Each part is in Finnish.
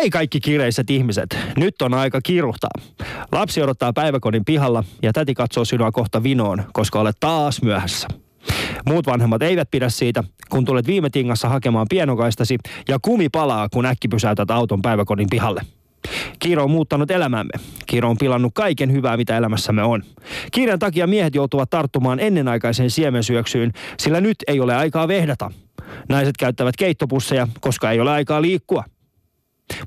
Hei kaikki kiireiset ihmiset, nyt on aika kiiruhtaa. Lapsi odottaa päiväkodin pihalla ja täti katsoo sinua kohta vinoon, koska olet taas myöhässä. Muut vanhemmat eivät pidä siitä, kun tulet viime tingassa hakemaan pienokaistasi ja kumi palaa, kun äkki pysäytät auton päiväkodin pihalle. Kiiro on muuttanut elämämme. Kiiro on pilannut kaiken hyvää, mitä elämässämme on. Kiireen takia miehet joutuvat tarttumaan ennenaikaiseen siemensyöksyyn, sillä nyt ei ole aikaa vehdata. Naiset käyttävät keittopusseja, koska ei ole aikaa liikkua.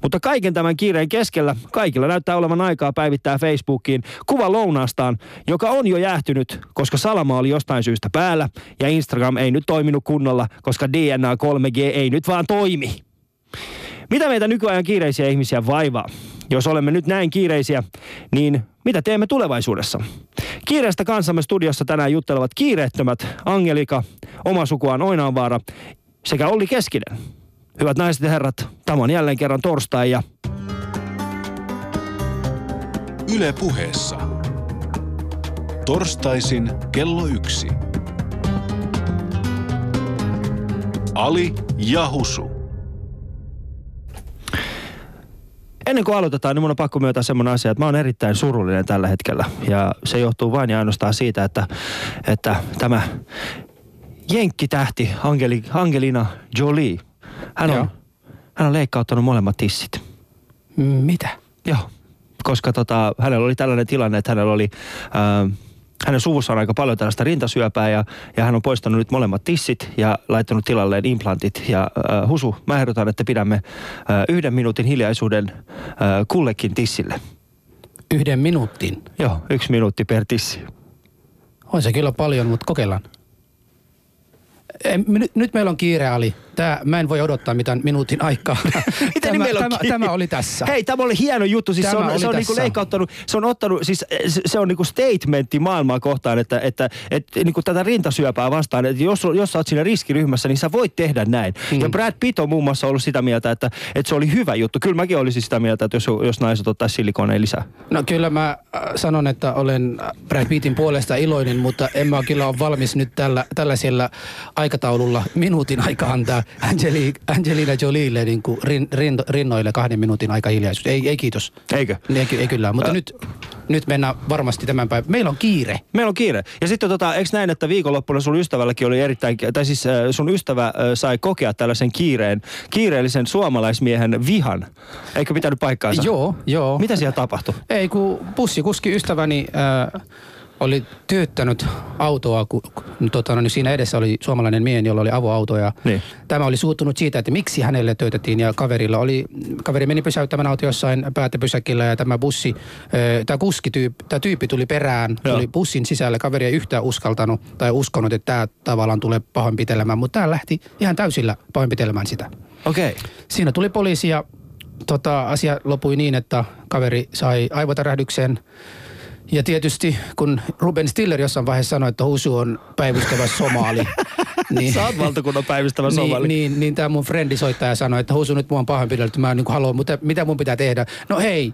Mutta kaiken tämän kiireen keskellä kaikilla näyttää olevan aikaa päivittää Facebookiin kuva lounaastaan, joka on jo jäähtynyt, koska salama oli jostain syystä päällä ja Instagram ei nyt toiminut kunnolla, koska DNA 3G ei nyt vaan toimi. Mitä meitä nykyajan kiireisiä ihmisiä vaivaa? Jos olemme nyt näin kiireisiä, niin mitä teemme tulevaisuudessa? Kiireestä kanssamme studiossa tänään juttelevat kiireettömät Angelika, oma sukuaan Oinaanvaara sekä Olli Keskinen. Hyvät naiset ja herrat, tämä on jälleen kerran torstai ja... Yle puheessa. Torstaisin kello yksi. Ali ja Husu. Ennen kuin aloitetaan, niin mun on pakko myöntää semmoinen asia, että mä oon erittäin surullinen tällä hetkellä. Ja se johtuu vain ja ainoastaan siitä, että, että tämä jenkkitähti Angeli, Angelina Jolie, hän on, Joo. hän on leikkauttanut molemmat tissit. Mitä? Joo, koska tota, hänellä oli tällainen tilanne, että hänellä oli... Äh, hänen suvussa on aika paljon tällaista rintasyöpää ja, ja hän on poistanut nyt molemmat tissit ja laittanut tilalleen implantit. Ja äh, Husu, mä ehdotan, että pidämme äh, yhden minuutin hiljaisuuden äh, kullekin tissille. Yhden minuutin. Joo, yksi minuutti per tissi. On se kyllä paljon, mutta kokeillaan. Em, nyt, nyt meillä on kiire, Ali. Tää, mä en voi odottaa mitään minuutin aikaa. Tämä, niin on tämä, tämä oli tässä. Hei, tämä oli hieno juttu. Siis se Tämä on, oli se on niinku leikkauttanut, se on ottanut, siis se- se on niinku statementti maailmaa kohtaan, että, että, että niinku tätä rintasyöpää vastaan, että jos, jos sä oot siinä riskiryhmässä, niin sä voit tehdä näin. Mm. Ja Brad Pitt on muun muassa ollut sitä mieltä, että, että se oli hyvä juttu. Kyllä mäkin olisin sitä mieltä, että jos, jos naiset ottaisi silikoneen lisää. No kyllä mä äh, sanon, että olen Brad Pittin puolesta iloinen, mutta en mä kyllä ole valmis nyt tällä, tällaisella aikataululla minuutin aika antaa Angeli, Angelina Jolille niin kuin rin, rin, rinnoille kahden minuutin aika hiljaisuus. Ei, ei kiitos. Eikö? Ei, ky- ei kyllä, mutta nyt, nyt mennään varmasti tämän päivän. Meillä on kiire. Meillä on kiire. Ja sitten tota, eikö näin, että viikonloppuna sun ystävälläkin oli erittäin, tai siis äh, sun ystävä äh, sai kokea tällaisen kiireen, kiireellisen suomalaismiehen vihan. Eikö pitänyt paikkaansa? Joo, joo. Mitä siellä tapahtui? Ei, kun bussikuski ystäväni äh, oli työttänyt autoa, kun tota, no, niin siinä edessä oli suomalainen mies, jolla oli avoauto. Ja Niin. Tämä oli suuttunut siitä, että miksi hänelle töötettiin ja kaverilla oli, kaveri meni pysäyttämään auto jossain päätepysäkillä ja tämä bussi, tämä kuskityyppi, tämä tyyppi tuli perään, Joo. tuli bussin sisälle, kaveri ei yhtään uskaltanut tai uskonut, että tämä tavallaan tulee pahoinpitelemään, mutta tämä lähti ihan täysillä pahoinpitelemään sitä. Okei. Okay. Siinä tuli poliisi ja tota, asia lopui niin, että kaveri sai aivotärähdyksen. Ja tietysti kun Ruben Stiller jossain vaiheessa sanoi, että Husu on päivystävä somali. niin, Sä oot valtakunnan päivystävä somali. niin, niin, niin tämä mun frendi soittaja sanoi, että Husu nyt mua on pahoinpidelty, mä niin haluan, mutta mitä mun pitää tehdä? No hei,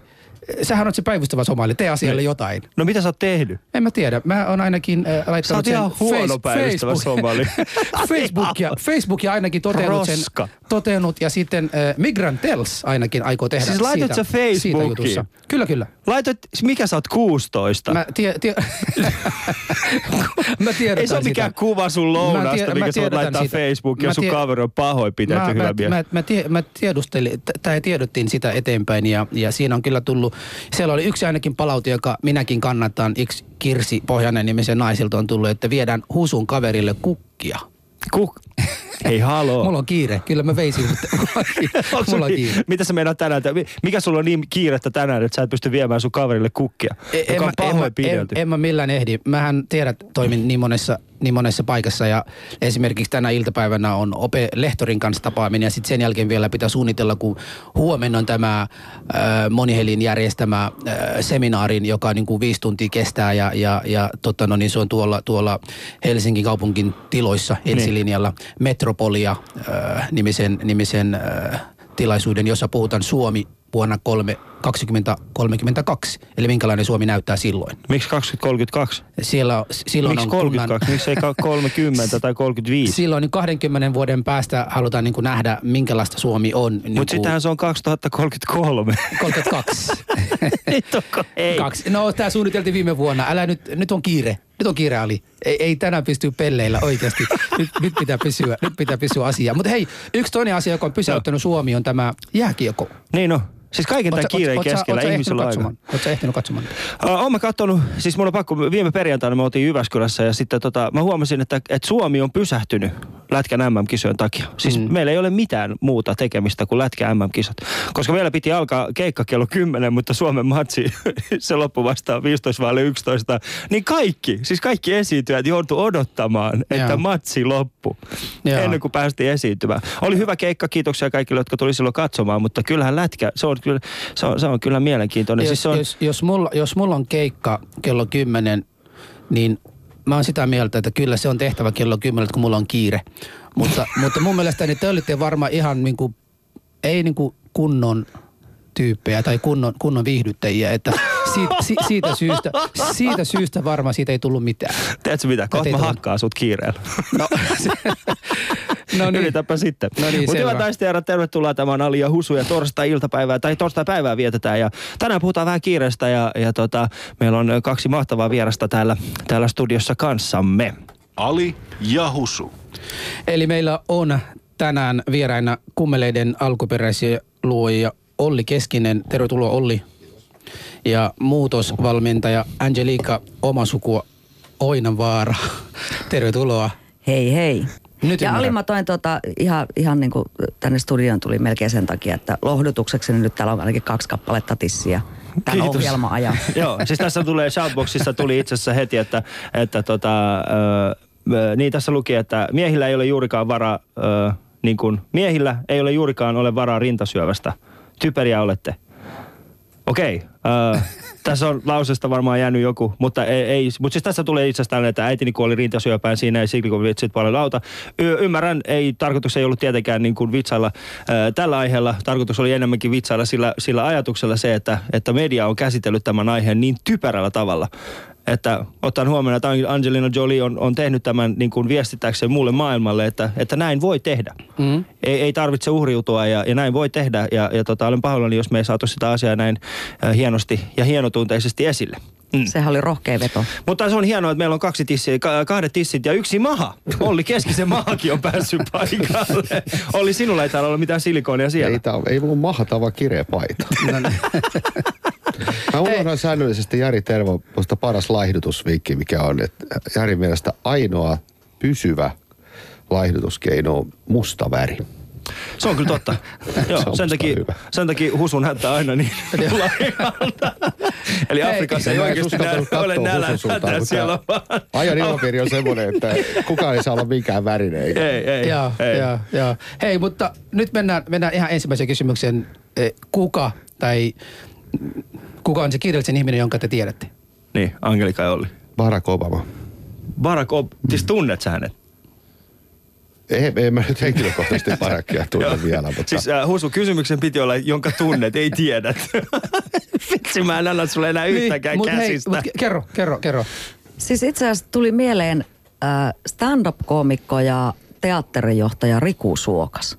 sähän oot se päivystävä somali, tee asialle jotain. No mitä sä oot tehnyt? En mä tiedä. Mä oon ainakin äh, laittanut Sä oot sen huono Face- päivystävä somali. Facebookia, Facebookia ainakin toteunut sen, Roska. toteunut ja sitten äh, Migrantels ainakin aikoo tehdä Siis siitä, sä Facebookiin? siitä jutussa. Kyllä, kyllä. Laitoit, mikä sä oot 16? Mä, tie, tie, mä tiedotan Ei se ole mikään kuva sun lounasta, tie- mikä sä voit tiedotan laittaa sitä. Facebookiin, jos sun tie- kaveri on pahoinpidelty, mä, hyvä mä, mies. mä, mä, tie, mä tiedustelin, tai tiedottiin sitä eteenpäin ja, ja siinä on kyllä tullut, siellä oli yksi ainakin palaute, joka minäkin kannatan, yksi Kirsi Pohjanen nimisen naisilta on tullut, että viedään Husun kaverille kukkia. Kuk... Ei haloo. Mulla on kiire, kyllä mä veisin, mutta mulla on kiire. Mitä sä meinaat tänään? Mikä sulla on niin kiirettä tänään, että sä et pysty viemään sun kaverille kukkia, E- joka on mä- en, en, en mä millään ehdi. Mähän tiedät, toimin niin monessa, niin monessa paikassa. Ja esimerkiksi tänä iltapäivänä on Ope Lehtorin kanssa tapaaminen ja sitten sen jälkeen vielä pitää suunnitella, kun huomenna on tämä äh, Monihelin järjestämä äh, seminaarin, joka niin kuin viisi tuntia kestää ja, ja, ja totta, no, niin se on tuolla, tuolla Helsingin kaupunkin tiloissa ensilinjalla Metropolia äh, nimisen, nimisen tilaisuuden, jossa puhutaan Suomi vuonna 3, 2032. Eli minkälainen Suomi näyttää silloin. Miksi 2032? Siellä, silloin Miksi on 32? kunnan... Miksi ei ka- 30 tai 35? Silloin niin 20 vuoden päästä halutaan niin kuin nähdä, minkälaista Suomi on. Niin Mutta sittenhän se on 2033. 32. Nyt onko? Ei. Kaksi. No, tämä suunniteltiin viime vuonna. Älä nyt, nyt on kiire. Nyt on kiire, Ali. Ei, ei tänään pysty pelleillä oikeasti. Nyt, nyt, pitää pysyä, nyt pitää pysyä asiaa. Mutta hei, yksi toinen asia, joka on pysäyttänyt Suomi, on tämä jääkiekko. Niin no. Siis kaiken tämän kiireen keskellä oot ihmisellä on aika. sä ehtinyt katsomaan? Uh, oon mä kattonut, siis mun on pakko, viime perjantaina me oltiin Jyväskylässä ja sitten tota, mä huomasin, että, että Suomi on pysähtynyt Lätkän MM-kisojen takia. Siis mm. meillä ei ole mitään muuta tekemistä kuin Lätkän MM-kisat. Koska meillä piti alkaa keikka kello 10, mutta Suomen matsi, se loppui vasta 15 vai 11. Niin kaikki, siis kaikki esiintyjät joutu odottamaan, että Joo. matsi loppu. Joo. Ennen kuin päästiin esiintymään. Oli hyvä keikka, kiitoksia kaikille, jotka tuli silloin katsomaan, mutta kyllähän Lätkä, se on kyllä, se on, se on kyllä mielenkiintoinen. Jos, siis se on, jos, jos, mulla, jos mulla on keikka kello 10, niin mä oon sitä mieltä, että kyllä se on tehtävä kello 10, kun mulla on kiire. Mutta, mutta mun mielestä niin te olitte varmaan ihan niin kuin, ei niin kuin kunnon tyyppejä tai kunnon, kunnon viihdyttäjiä, että siitä, si, siitä, syystä, siitä syystä varmaan siitä ei tullut mitään. Tiedätkö mitä? Kohta mä tullut. hakkaan sut kiireellä. No, se, no niin. Yritäpä sitten. No niin, Mutta hyvät naiset ja tervetuloa. Tämä on Ali ja Husu ja torstai-iltapäivää tai torstai-päivää vietetään. Ja tänään puhutaan vähän kiireestä ja, ja tota, meillä on kaksi mahtavaa vierasta täällä, täällä studiossa kanssamme. Ali ja Husu. Eli meillä on tänään vieraina kummeleiden alkuperäisiä luojia Olli Keskinen. Tervetuloa Olli. Ja muutosvalmentaja Angelika Omasukua Oinanvaara. Tervetuloa. Hei hei. Nyt ja ymmärrän. Ali mä toin tota, ihan, ihan niin kuin tänne studioon tuli melkein sen takia, että lohdutukseksi nyt täällä on ainakin kaksi kappaletta tissiä tämän Kiitos. ohjelman ajan. Joo, siis tässä tulee shoutboxissa tuli itse asiassa heti, että, että tota, ö, ö, niin tässä luki, että miehillä ei ole juurikaan varaa, ö, niin kuin miehillä ei ole juurikaan ole varaa rintasyövästä. Typeriä olette. Okei, ö, tässä on lausesta varmaan jäänyt joku, mutta ei, ei mutta siis tässä tulee itsestään, että äitini kuoli rintasyöpään, siinä ei silikovitsit paljon auta. Y- ymmärrän, ei tarkoitus ei ollut tietenkään niin kuin vitsailla ö, tällä aiheella, tarkoitus oli enemmänkin vitsailla sillä, sillä ajatuksella se, että, että media on käsitellyt tämän aiheen niin typerällä tavalla, että otan huomioon, että Angelina Jolie on, on tehnyt tämän niin kuin viestittäkseen muulle maailmalle, että, että näin voi tehdä. Mm. Ei, ei tarvitse uhriutua ja, ja näin voi tehdä. Ja, ja tota, olen pahoillani, jos me ei saatu sitä asiaa näin äh, hienosti ja hienotunteisesti esille. Mm. Sehän oli rohkea veto. Mutta se on hienoa, että meillä on kaksi tissiä, ka- kahdet tissit ja yksi maha. Olli Keskisen mahakin on päässyt paikalle. Olli, sinulla ei täällä ole mitään silikoonia siellä. Ei, tää, on- ei mulla ole mahtava kireä paita. Mä unohdan säännöllisesti Jari Tervo, musta paras laihdutusvinkki, mikä on, että Jari mielestä ainoa pysyvä laihdutuskeino on musta väri. Se on kyllä totta. Joo, Se on sen, takia, hyvä. sen takia husu näyttää aina niin laihalta. Eli Afrikassa ei en oikeasti näy, ole hätä mutta siellä vaan. Ajan ilmapiiri on semmoinen, että kukaan ei saa olla mikään värinen. Ei, ei, Joo, ei. joo, joo. Hei, mutta nyt mennään, mennään ihan ensimmäiseen kysymykseen. Eh, Kuka tai kuka on se kirjallisen ihminen, jonka te tiedätte? Niin, Angelika ja Olli. Barack Obama. Barack Ob... Siis tunnet sä hänet? Ei, ei mä nyt henkilökohtaisesti Barackia tunne vielä, mutta Siis äh, Husu, kysymyksen piti olla, jonka tunnet, ei tiedät. Vitsi, mä en anna sulle enää yhtäkään mut hei, käsistä. mut ke- kerro, kerro, kerro. Siis itse asiassa tuli mieleen äh, stand-up-koomikko ja teatterijohtaja Riku Suokas.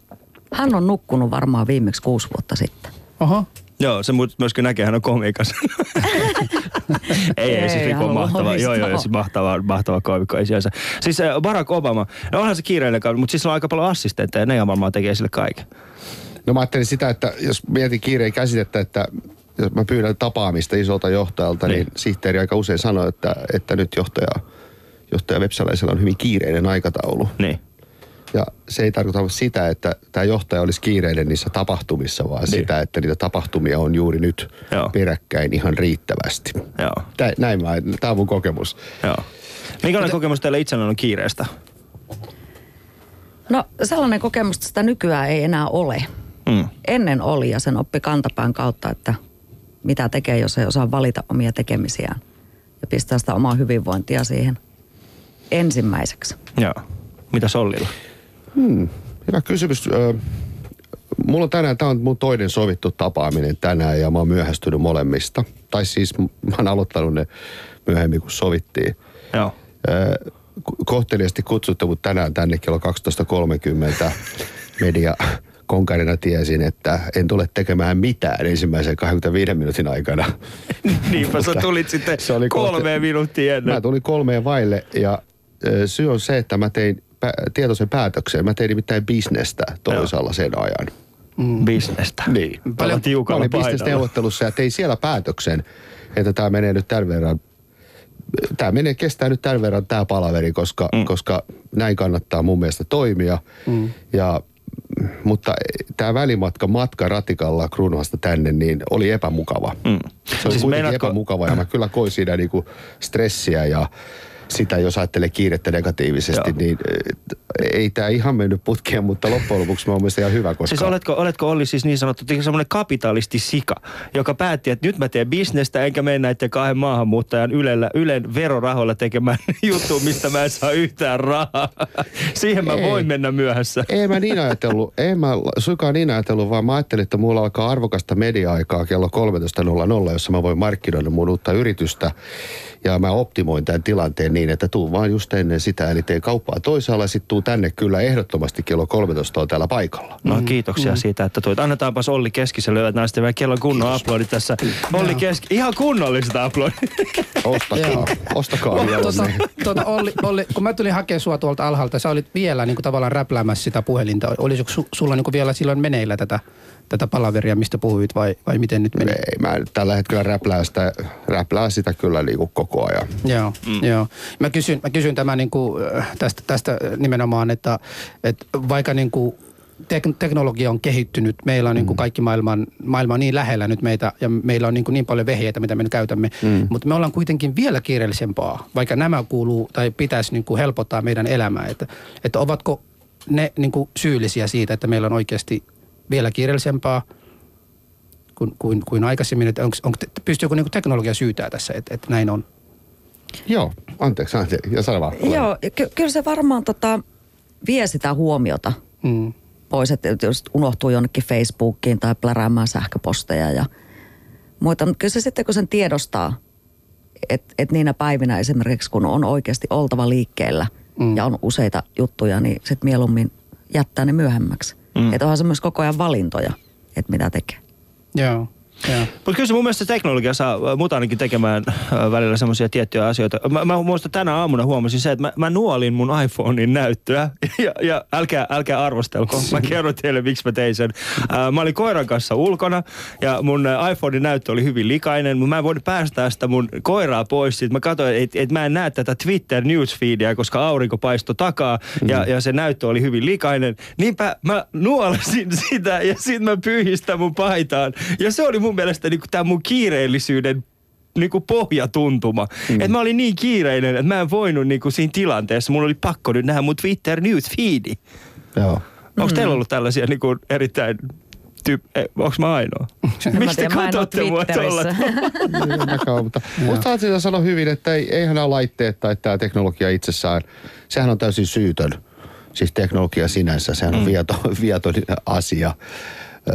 Hän on nukkunut varmaan viimeksi kuusi vuotta sitten. Oho. Joo, se mu- myöskin näkee, hän on komikas. ei, ei, siis Riku on mahtava. Joo, joo, siis mahtava, mahtava komikko, ei sinänsä. Siis äh, Barack Obama, no onhan se kiireellinen, mutta siis on aika paljon assistentteja, ne varmaan tekee sille kaiken. No mä ajattelin sitä, että jos mietin kiireen käsitettä, että jos mä pyydän tapaamista isolta johtajalta, niin, Niin. niin sihteeri aika usein sanoo, että, että nyt johtaja, johtaja Vepsäläisellä on hyvin kiireinen aikataulu. Niin. Ja se ei tarkoita sitä, että tämä johtaja olisi kiireinen niissä tapahtumissa, vaan Niin. sitä, että niitä tapahtumia on juuri nyt Joo. peräkkäin ihan riittävästi. Joo, Tä, näin mä, tämä on mun kokemus. joo. Minkälainen kokemus teillä itsellään on kiireestä? No sellainen kokemus, että sitä nykyään ei enää ole. Mm. Ennen oli ja sen oppi kantapään kautta, että mitä tekee, jos ei osaa valita omia tekemisiään. Ja pistää sitä omaa hyvinvointia siihen ensimmäiseksi. Joo. Mitä Sollilla? Hmm, hyvä kysymys. Mulla on tänään, tämä on mun toinen sovittu tapaaminen tänään ja mä oon myöhästynyt molemmista. Tai siis mä oon aloittanut ne myöhemmin kuin sovittiin. Joo. Kohteliasti kutsuttu mut tänään tänne kello 12.30 media konkarina tiesin, että en tule tekemään mitään ensimmäisen 25 minuutin aikana. Niinpä sä tulit sitten Se oli kolme kohta- minuuttia ennen. Mä tulin kolmeen vaille ja syy on se, että mä tein pä- tietoisen päätöksen. Mä tein nimittäin bisnestä toisaalla sen ajan. Bisnestä. Niin. Paljon Mä tiukalla olin painalla. bisnesneuvottelussa ja tein siellä päätöksen, että tämä menee nyt tämän verran, tämä menee, kestää nyt tämän verran tämä palaveri, koska, mm. koska näin kannattaa mun mielestä toimia. Mm. Ja, mutta tämä välimatka matka ratikalla Kruunuvasta tänne, niin oli epämukava. Mm. Se oli Siis siis kuitenkin meinaatko- epämukava ja mä kyllä koin siinä niinku stressiä ja sitä, jos ajattelee kiirettä negatiivisesti, Joo. niin eh, ei tämä ihan mennyt putkeen, mutta loppujen lopuksi mä oon mielestäni ihan hyvä, koska... Siis oletko, oletko Olli siis niin sanottu semmoinen kapitalisti sika, joka päätti, että nyt mä teen bisnestä enkä mene näiden kahden maahanmuuttajan ylellä, Ylen verorahoilla tekemään juttu, mistä mä en saa yhtään rahaa. Siihen mä Ei. voin mennä myöhässä. Ei mä niin ajatellut, ei mä suinkaan niin ajatellut, vaan mä ajattelin, että mulla alkaa arvokasta media-aikaa kello 13.00, jossa mä voin markkinoida mun uutta yritystä. Ja mä optimoin tämän tilanteen niin, että tuun vaan just ennen sitä, eli teen kauppaa toisaalla, sit tuu tänne kyllä ehdottomasti kello 13 on täällä paikalla. No kiitoksia siitä, että tuit. Annetaanpas Olli Keskiselle hyvät naiset ja vielä kellon kunnon aplodit tässä. Olli Keski, ihan kunnolliset aplodit. Ostakaa, ostakaa Tuota, mieluummin. tuota, Olli, Olli, kun mä tulin hakemaan sua tuolta alhaalta, sä olit vielä niin kuin tavallaan räpläämässä sitä puhelinta. Olisiko su, sulla niin kuin vielä silloin meneillä tätä, tätä palaveria, mistä puhuit, vai, vai miten nyt meni? Ei, mä tällä hetkellä räplää sitä, räplää sitä kyllä niinku koko ajan. Joo, mm. joo. Mä kysyn, mä kysyn tämän niin kuin, äh, tästä, tästä nimenomaan, että, että vaikka niin kuin tek- teknologia on kehittynyt, meillä on niin kuin kaikki maailman, maailma on niin lähellä nyt meitä ja meillä on niin, kuin niin paljon vehjeitä, mitä me nyt käytämme, mm. mutta me ollaan kuitenkin vielä kiireellisempaa, vaikka nämä kuuluu tai pitäisi niin kuin helpottaa meidän elämää, että, että ovatko ne niin kuin syyllisiä siitä, että meillä on oikeasti vielä kiireellisempaa kuin, kuin, kuin aikaisemmin, että onko, onko, pystyykö niin teknologia syytää tässä, että, että näin on? Joo, anteeksi, anteeksi. Ja sano vaan. Joo, ky- kyllä se varmaan tota, vie sitä huomiota Mm. pois, että jos unohtuu jonnekin Facebookiin tai pläräämään sähköposteja ja muita. Mutta kyllä se sitten, kun sen tiedostaa, että et niinä päivinä esimerkiksi, kun on oikeasti oltava liikkeellä mm. ja on useita juttuja, niin sitten mieluummin jättää ne myöhemmäksi. Mm. Että onhan se myös koko ajan valintoja, että mitä tekee. Joo, joo. Mutta kyllä se mun mielestä teknologia saa äh, mut ainakin tekemään äh, välillä semmoisia tiettyjä asioita. Mä, mä muistan tänä aamuna huomasin se, että mä, mä nuolin mun iPhonein näyttöä. Ja, ja älkää, älkää arvostelko. Mä kerron teille, miksi mä tein sen. Äh, mä olin koiran kanssa ulkona ja mun iPhonein näyttö oli hyvin likainen, mutta mä en voinut päästää sitä mun koiraa pois. Sitten mä katsoin, että et mä en näe tätä Twitter newsfeedia, koska aurinko paistoi takaa ja, ja se näyttö oli hyvin likainen. Niinpä mä nuolasin sitä ja sitten mä pyyhin sitä mun paitaan. Ja se oli mun mielestä niinku tämä mun kiireellisyyden niinku pohjatuntuma. Mm. Että mä olin niin kiireinen, että mä en voinut niinku siinä tilanteessa. Mulla oli pakko nyt nähdä mun Twitter newsfeedi. Joo. Onko teillä ollut tällaisia niinku erittäin tyyp... Eh, onko mä ainoa? Ole katsotte mua tolla? Niin, mutta musta Hansila sanoi hyvin, että ei, eihän nämä laitteet tai tämä teknologia itsessään, sehän on täysin syytön. Siis teknologia sinänsä, sehän on mm. vieto, vieton asia.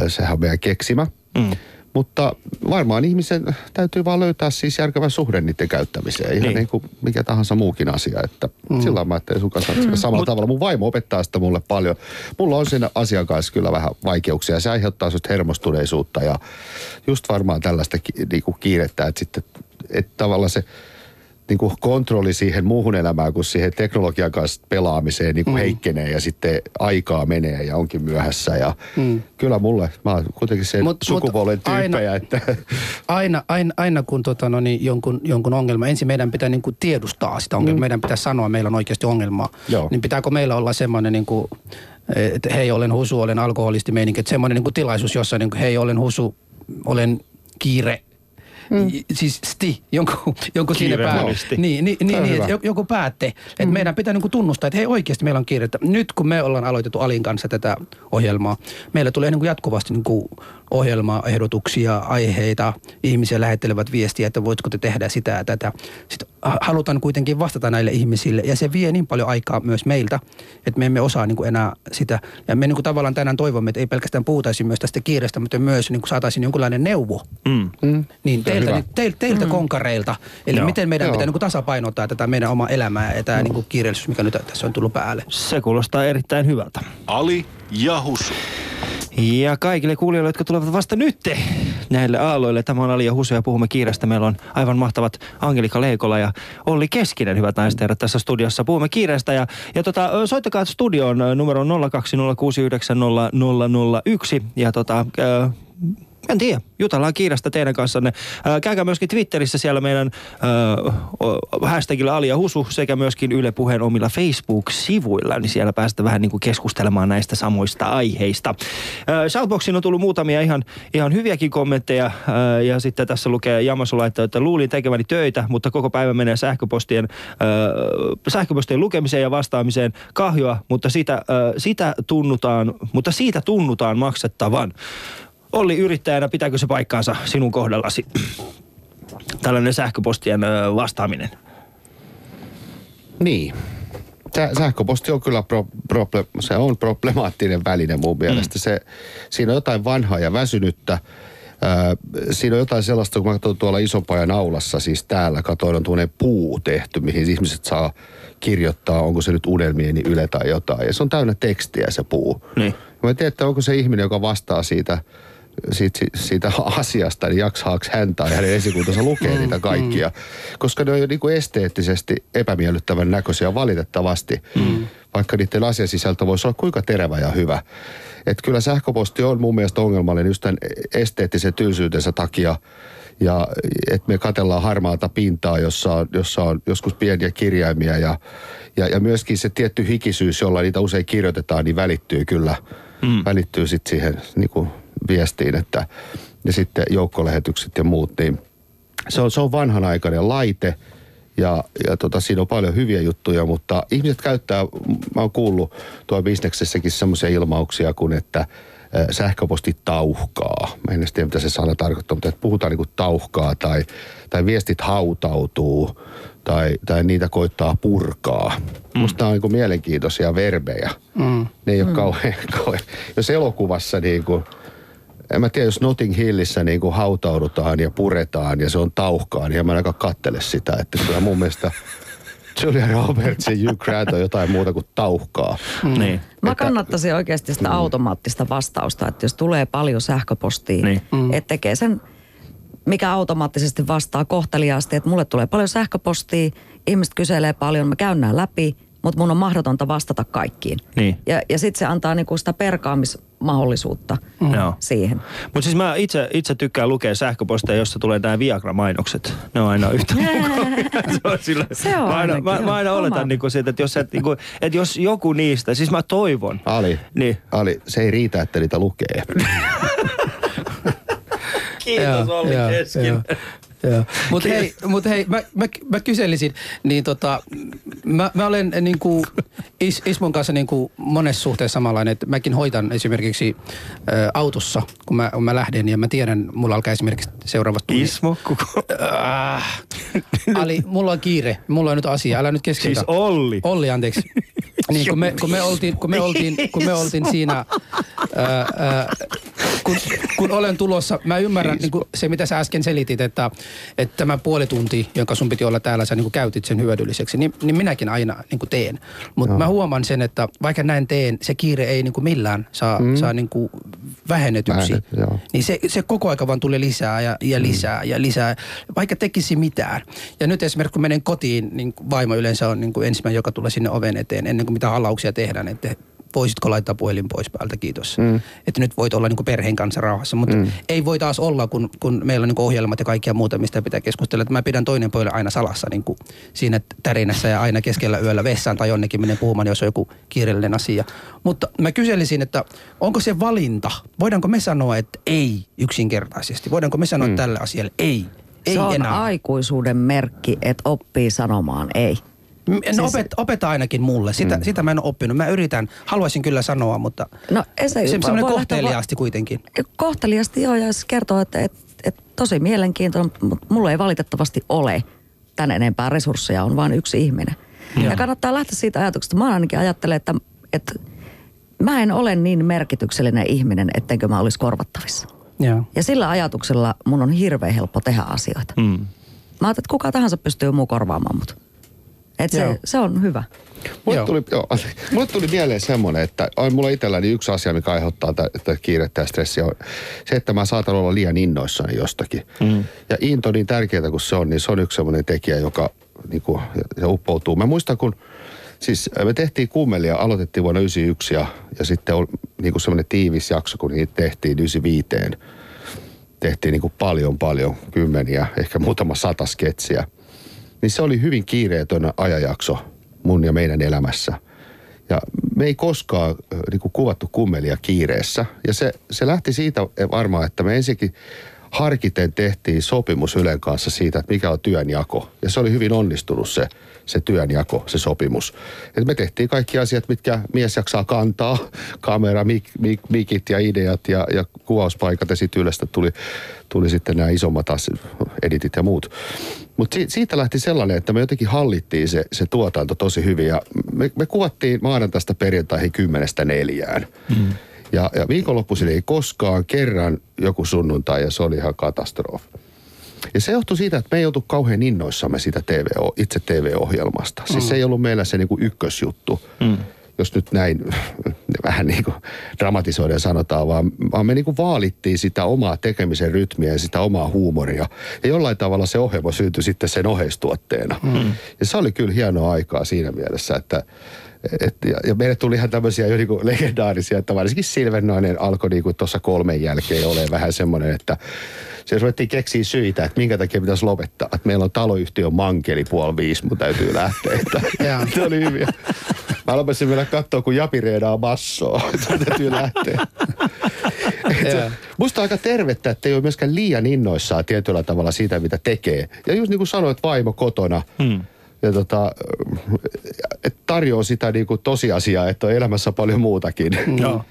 Sehän on meidän keksimä. Mm. Mutta varmaan ihmisen täytyy vaan löytää siis järkevä suhde niiden käyttämiseen. Ihan Niin. niin, kuin mikä tahansa muukin asia. Että mm. Sillä mä ajattelen sun kanssa mm. samalla tavalla. Mun vaimo opettaa sitä mulle paljon. Mulla on sen asian kanssa kyllä vähän vaikeuksia. Se aiheuttaa sellaista hermostuneisuutta ja just varmaan tällaista ki- niinku kiirettä, että sitten että tavallaan se niin kuin kontrolli siihen muuhun elämään kuin siihen teknologian kanssa pelaamiseen niin kuin mm. heikkenee ja sitten aikaa menee ja onkin myöhässä. Ja mm. Kyllä mulle, mä oon kuitenkin Mut- mut sukupuolen aina- tyyppejä, että Aina, aina, aina kun tota, no niin, jonkun, jonkun ongelma, ensin meidän pitää niin kuin tiedustaa sitä ongelmaa. Mm. Meidän pitää sanoa, että meillä on oikeasti ongelmaa. Joo. Niin pitääkö meillä olla semmoinen, niin kuin, että hei, olen husu, olen alkoholisti meininki. Että semmoinen niin kuin tilaisuus, jossa niin kuin, hei, olen husu, olen kiire. Mm. Siis sti, jonkun, jonkun siinä päälle. Niin, niin, niin, niin että joku päätte. Että mm. meidän pitää niinku tunnustaa, että hei oikeasti meillä on kiirettä. Nyt kun me ollaan aloitettu Alin kanssa tätä ohjelmaa, meillä tulee niinku jatkuvasti niinku ohjelmaehdotuksia, aiheita. Ihmisiä lähettelevät viestiä, että voitko te tehdä sitä ja tätä. Sitten ha- halutaan kuitenkin vastata näille ihmisille ja se vie niin paljon aikaa myös meiltä, että me emme osaa niin kuin enää sitä. Ja me niin kuin tavallaan tänään toivomme, että ei pelkästään puhutaisi myös tästä kiireestä, mutta myös niin kuin saataisiin jonkinlainen neuvo Mm. Mm. niin on teiltä, niin, teiltä, teiltä mm. konkareilta. Eli Joo. miten meidän Joo. pitää niin kuin tasapainottaa tätä meidän omaa elämää ja tämä niin kuin kiireellisyys, mikä nyt tässä on tullut päälle. Se kuulostaa erittäin hyvältä. Ali ja Husu. Ja kaikille kuulijoille, jotka tulevat vasta nyt näille aalloille. Tämä on Ali ja Husu ja puhumme kiireestä. Meillä on aivan mahtavat Angelika Leikola ja Olli Keskinen, hyvät naiset herrat, tässä studiossa. Puhumme kiireestä ja, ja tota, soittakaa studioon numero 020690001 ja tota, ö, en tiedä, jutellaan kiireestä teidän kanssanne. Ää, käykää myöskin Twitterissä siellä meidän o- hashtagilla Ali ja Husu sekä myöskin Yle Puheen omilla Facebook-sivuilla, niin siellä päästä vähän niin kuin keskustelemaan näistä samoista aiheista. Ää, Shoutboxiin on tullut muutamia ihan, ihan hyviäkin kommentteja ää, ja sitten tässä lukee Jamasu laittaa, että luulin tekeväni töitä, mutta koko päivä menee sähköpostien, ää, sähköpostien lukemiseen ja vastaamiseen kahjoa, mutta sitä, ää, sitä tunnutaan, mutta siitä tunnutaan maksettavan. Olli yrittäjänä, pitääkö se paikkaansa sinun kohdallasi? Tällainen sähköpostien vastaaminen. Niin. Sä, sähköposti on kyllä pro, proble, se on problemaattinen väline mun mielestä. Mm. Se, siinä on jotain vanhaa ja väsynyttä. Ää, siinä on jotain sellaista, kun mä katson tuolla isopajan aulassa, siis täällä katoin, on tuonne puu tehty, mihin ihmiset saa kirjoittaa, onko se nyt unelmieni yle tai jotain. Ja se on täynnä tekstiä se puu. Niin. Mä en tiedä, että onko se ihminen, joka vastaa siitä, siitä, siitä asiasta, niin jaksaako hän tai hänen esikuntansa lukea niitä kaikkia. Koska ne on jo niin kuin esteettisesti epämiellyttävän näköisiä valitettavasti. Vaikka niiden asiasisältö voisi olla kuinka terävä ja hyvä. Että kyllä sähköposti on mun mielestä ongelmallinen just tämän esteettisen tylsyytensä takia. Ja että me katellaan harmaata pintaa, jossa on, jossa on joskus pieniä kirjaimia ja, ja, ja myöskin se tietty hikisyys, jolla niitä usein kirjoitetaan, niin välittyy kyllä, mm. välittyy sitten siihen niin kuin viestiin, että ja sitten joukkolähetykset ja muut, niin se on, se on vanhanaikainen laite ja, ja tota, siinä on paljon hyviä juttuja, mutta ihmiset käyttää, mä oon kuullut tuo bisneksessäkin semmoisia ilmauksia kuin, että sähköposti tauhkaa. Mä en tiedä, mitä se sana tarkoittaa, mutta että puhutaan niin kuin tauhkaa tai, tai viestit hautautuu tai, tai niitä koittaa purkaa. Mm. Musta nämä on niin kuin mielenkiintoisia verbejä. Mm. Ne ei ole kauhean, kauhean. Jos elokuvassa niin kuin, en mä tiedä, jos Notting Hillissä niin kuin hautaudutaan ja puretaan ja se on tauhkaa, niin en mä ainakaan kattele sitä. Että kyllä mun mielestä Julia Roberts ja Hugh Grant on jotain muuta kuin tauhkaa. Mm. Niin. Mä kannattaisin oikeasti sitä automaattista vastausta, että jos tulee paljon sähköpostia, Niin. niin. että tekee sen, mikä automaattisesti vastaa kohteliaasti, että mulle tulee paljon sähköpostia, ihmiset kyselee paljon, mä käyn nämä läpi, mutta mun on mahdotonta vastata kaikkiin. Niin. Ja, ja sitten se antaa niinku sitä perkaamismahdollisuutta Mm. Siihen. Mutta siis mä itse, itse tykkään lukea sähköposteja, jossa tulee nämä Viagra-mainokset. Ne on aina yhtä se on sillä, Se on mä aina, ainakin, mä, mä aina oletan niinku siitä, että jos, et, niinku, että jos joku niistä, siis mä toivon. Ali, Niin. Ali, se ei riitä, että niitä lukee. Kiitos Olli Keskin. Mutta hei, mut hei mä, mä, mä kyselisin, niin tota, mä, mä olen niin kuin Is, Ismon kanssa niin kuin monessa suhteessa samanlainen, että mäkin hoitan esimerkiksi ä, autossa, kun mä, kun mä lähden ja mä tiedän, mulla alkaa esimerkiksi seuraavasta Ismo, kuka? Äh, Ali, mulla on kiire. Mulla on nyt asia. Älä nyt keskeytä. Siis Olli. Olli, anteeksi. Niin, kun me, kun me, oltiin, kun me, oltiin, kun me oltiin siinä, ää, ää, kun, kun olen tulossa, mä ymmärrän niin kuin se, mitä sä äsken selitit, että, että tämä puoli tunti, jonka sun piti olla täällä, sä niin kuin käytit sen hyödylliseksi, niin, niin minäkin aina niin kuin teen. Mutta mä huomaan sen, että vaikka näin teen, se kiire ei niin kuin millään saa, mm. saa niin kuin vähennetyksi. Vähennet. Niin se, se koko aika vaan tulee lisää ja, ja lisää ja lisää, vaikka tekisi mitään. Ja nyt esimerkiksi kun menen kotiin, niin vaimo yleensä on niin kuin ensimmäinen, joka tulee sinne oven eteen ennen kuin mitä halauksia tehdään, että voisitko laittaa puhelin pois päältä, kiitos. Mm. Että nyt voit olla niin kuin perheen kanssa rauhassa, mutta mm. ei voi taas olla, kun, kun meillä on niin kuin ohjelmat ja kaikkia muuta, mistä pitää keskustella. Että mä pidän toinen puoli aina salassa niin kuin siinä tärinässä ja aina keskellä yöllä vessaan tai jonnekin menen puhumaan, jos on joku kiireellinen asia. Mutta mä kyselisin, että onko se valinta? Voidaanko me sanoa, että ei yksinkertaisesti? Voidaanko me sanoa mm. tälle asialle ei? Ei se on enää. aikuisuuden merkki, että oppii sanomaan ei. M- No Siis- opet, opeta ainakin mulle. Sitä, mm. sitä mä en ole oppinut. Mä yritän, haluaisin kyllä sanoa, mutta No, se, semmoinen kohteliaasti kuitenkin. Va- kohteliasti joo, ja se kertoo, että et, et, tosi mielenkiintoinen, mutta mulla ei valitettavasti ole tän enempää resursseja, on vain yksi ihminen. Ja kannattaa lähteä siitä ajatuksesta. Mä ainakin ajattelen, että, että mä en ole niin merkityksellinen ihminen, ettenkö mä olisi korvattavissa. Joo. Ja sillä ajatuksella mun on hirveän helppo tehdä asioita. Mm. Mä ajattelin, että kuka tahansa pystyy muu korvaamaan mut. Et Joo. se, se on hyvä. Mulle tuli, joo, mulle tuli mieleen semmoinen, että on mulla itselläni yksi asia, mikä aiheuttaa tätä kiirettä ja stressiä, on se, että mä saatan olla liian innoissani jostakin. Mm. Ja into niin tärkeää kuin se on, niin se on yksi semmoinen tekijä, joka niin kuin, se uppoutuu. Mä muistan, kun siis me tehtiin kummelia, aloitettiin vuonna 91 ja, ja sitten on niin kuin semmoinen tiivis jakso, kun niitä tehtiin 95 tehtiin niin kuin paljon, paljon, kymmeniä, ehkä muutama sata sketsiä. Niin se oli hyvin kiireetön ajanjakso mun ja meidän elämässä. Ja me ei koskaan niin kuin kuvattu kummelia kiireessä. Ja se, se lähti siitä varmaan, että me ensinnäkin harkiten tehtiin sopimus Ylen kanssa siitä, että mikä on työnjako. Ja se oli hyvin onnistunut se, se työnjako, se sopimus. Et me tehtiin kaikki asiat, mitkä mies jaksaa kantaa. Kamera, mik, mik, mikit ja ideat ja, ja kuvauspaikat. Ja sitten Ylestä tuli, tuli sitten nämä isommat editit ja muut. Mutta si, siitä lähti sellainen, että me jotenkin hallittiin se, se tuotanto tosi hyvin. Ja me, me kuvattiin maanantaista perjantaihin kymmenestä neljään. Mm. Ja, ja viikonloppuisin ei koskaan kerran joku sunnuntai ja se oli ihan katastrofi. Ja se johtui siitä, että me ei oltu kauhean innoissamme siitä TV, itse TV-ohjelmasta. Siis Mm. se ei ollut meillä se niinku ykkösjuttu. Mm. Jos nyt näin vähän niin kuin dramatisoiden sanotaan, vaan, vaan me niin kuin vaalittiin sitä omaa tekemisen rytmiä ja sitä omaa huumoria. Ja jollain tavalla se ohjelma syntyi sitten sen oheistuotteena. Mm. Ja se oli kyllä hienoa aikaa siinä mielessä, että et, ja, ja meille tuli ihan tämmöisiä jo niinku legendaarisia, että varsinkin Silvennoinen alkoi niinku tuossa kolmen jälkeen olemaan vähän semmoinen, että se ruvettiin keksiä syitä, että minkä takia pitäisi lopettaa. Että meillä on taloyhtiö mankeli puoli viisi, mun täytyy lähteä. Että, se oli hyviä. Mä lopetin mennä katsoa, kun Japi reenaa massoa. Että täytyy lähteä. Et. Musta on aika tervettä, että ei ole myöskään liian innoissaan tietyllä tavalla siitä, mitä tekee. Ja just niin kuin sanoit, vaimo kotona. Hmm. Ja tota, että tarjoaa sitä niin kuin tosiasiaa, että on elämässä paljon muutakin. Joo.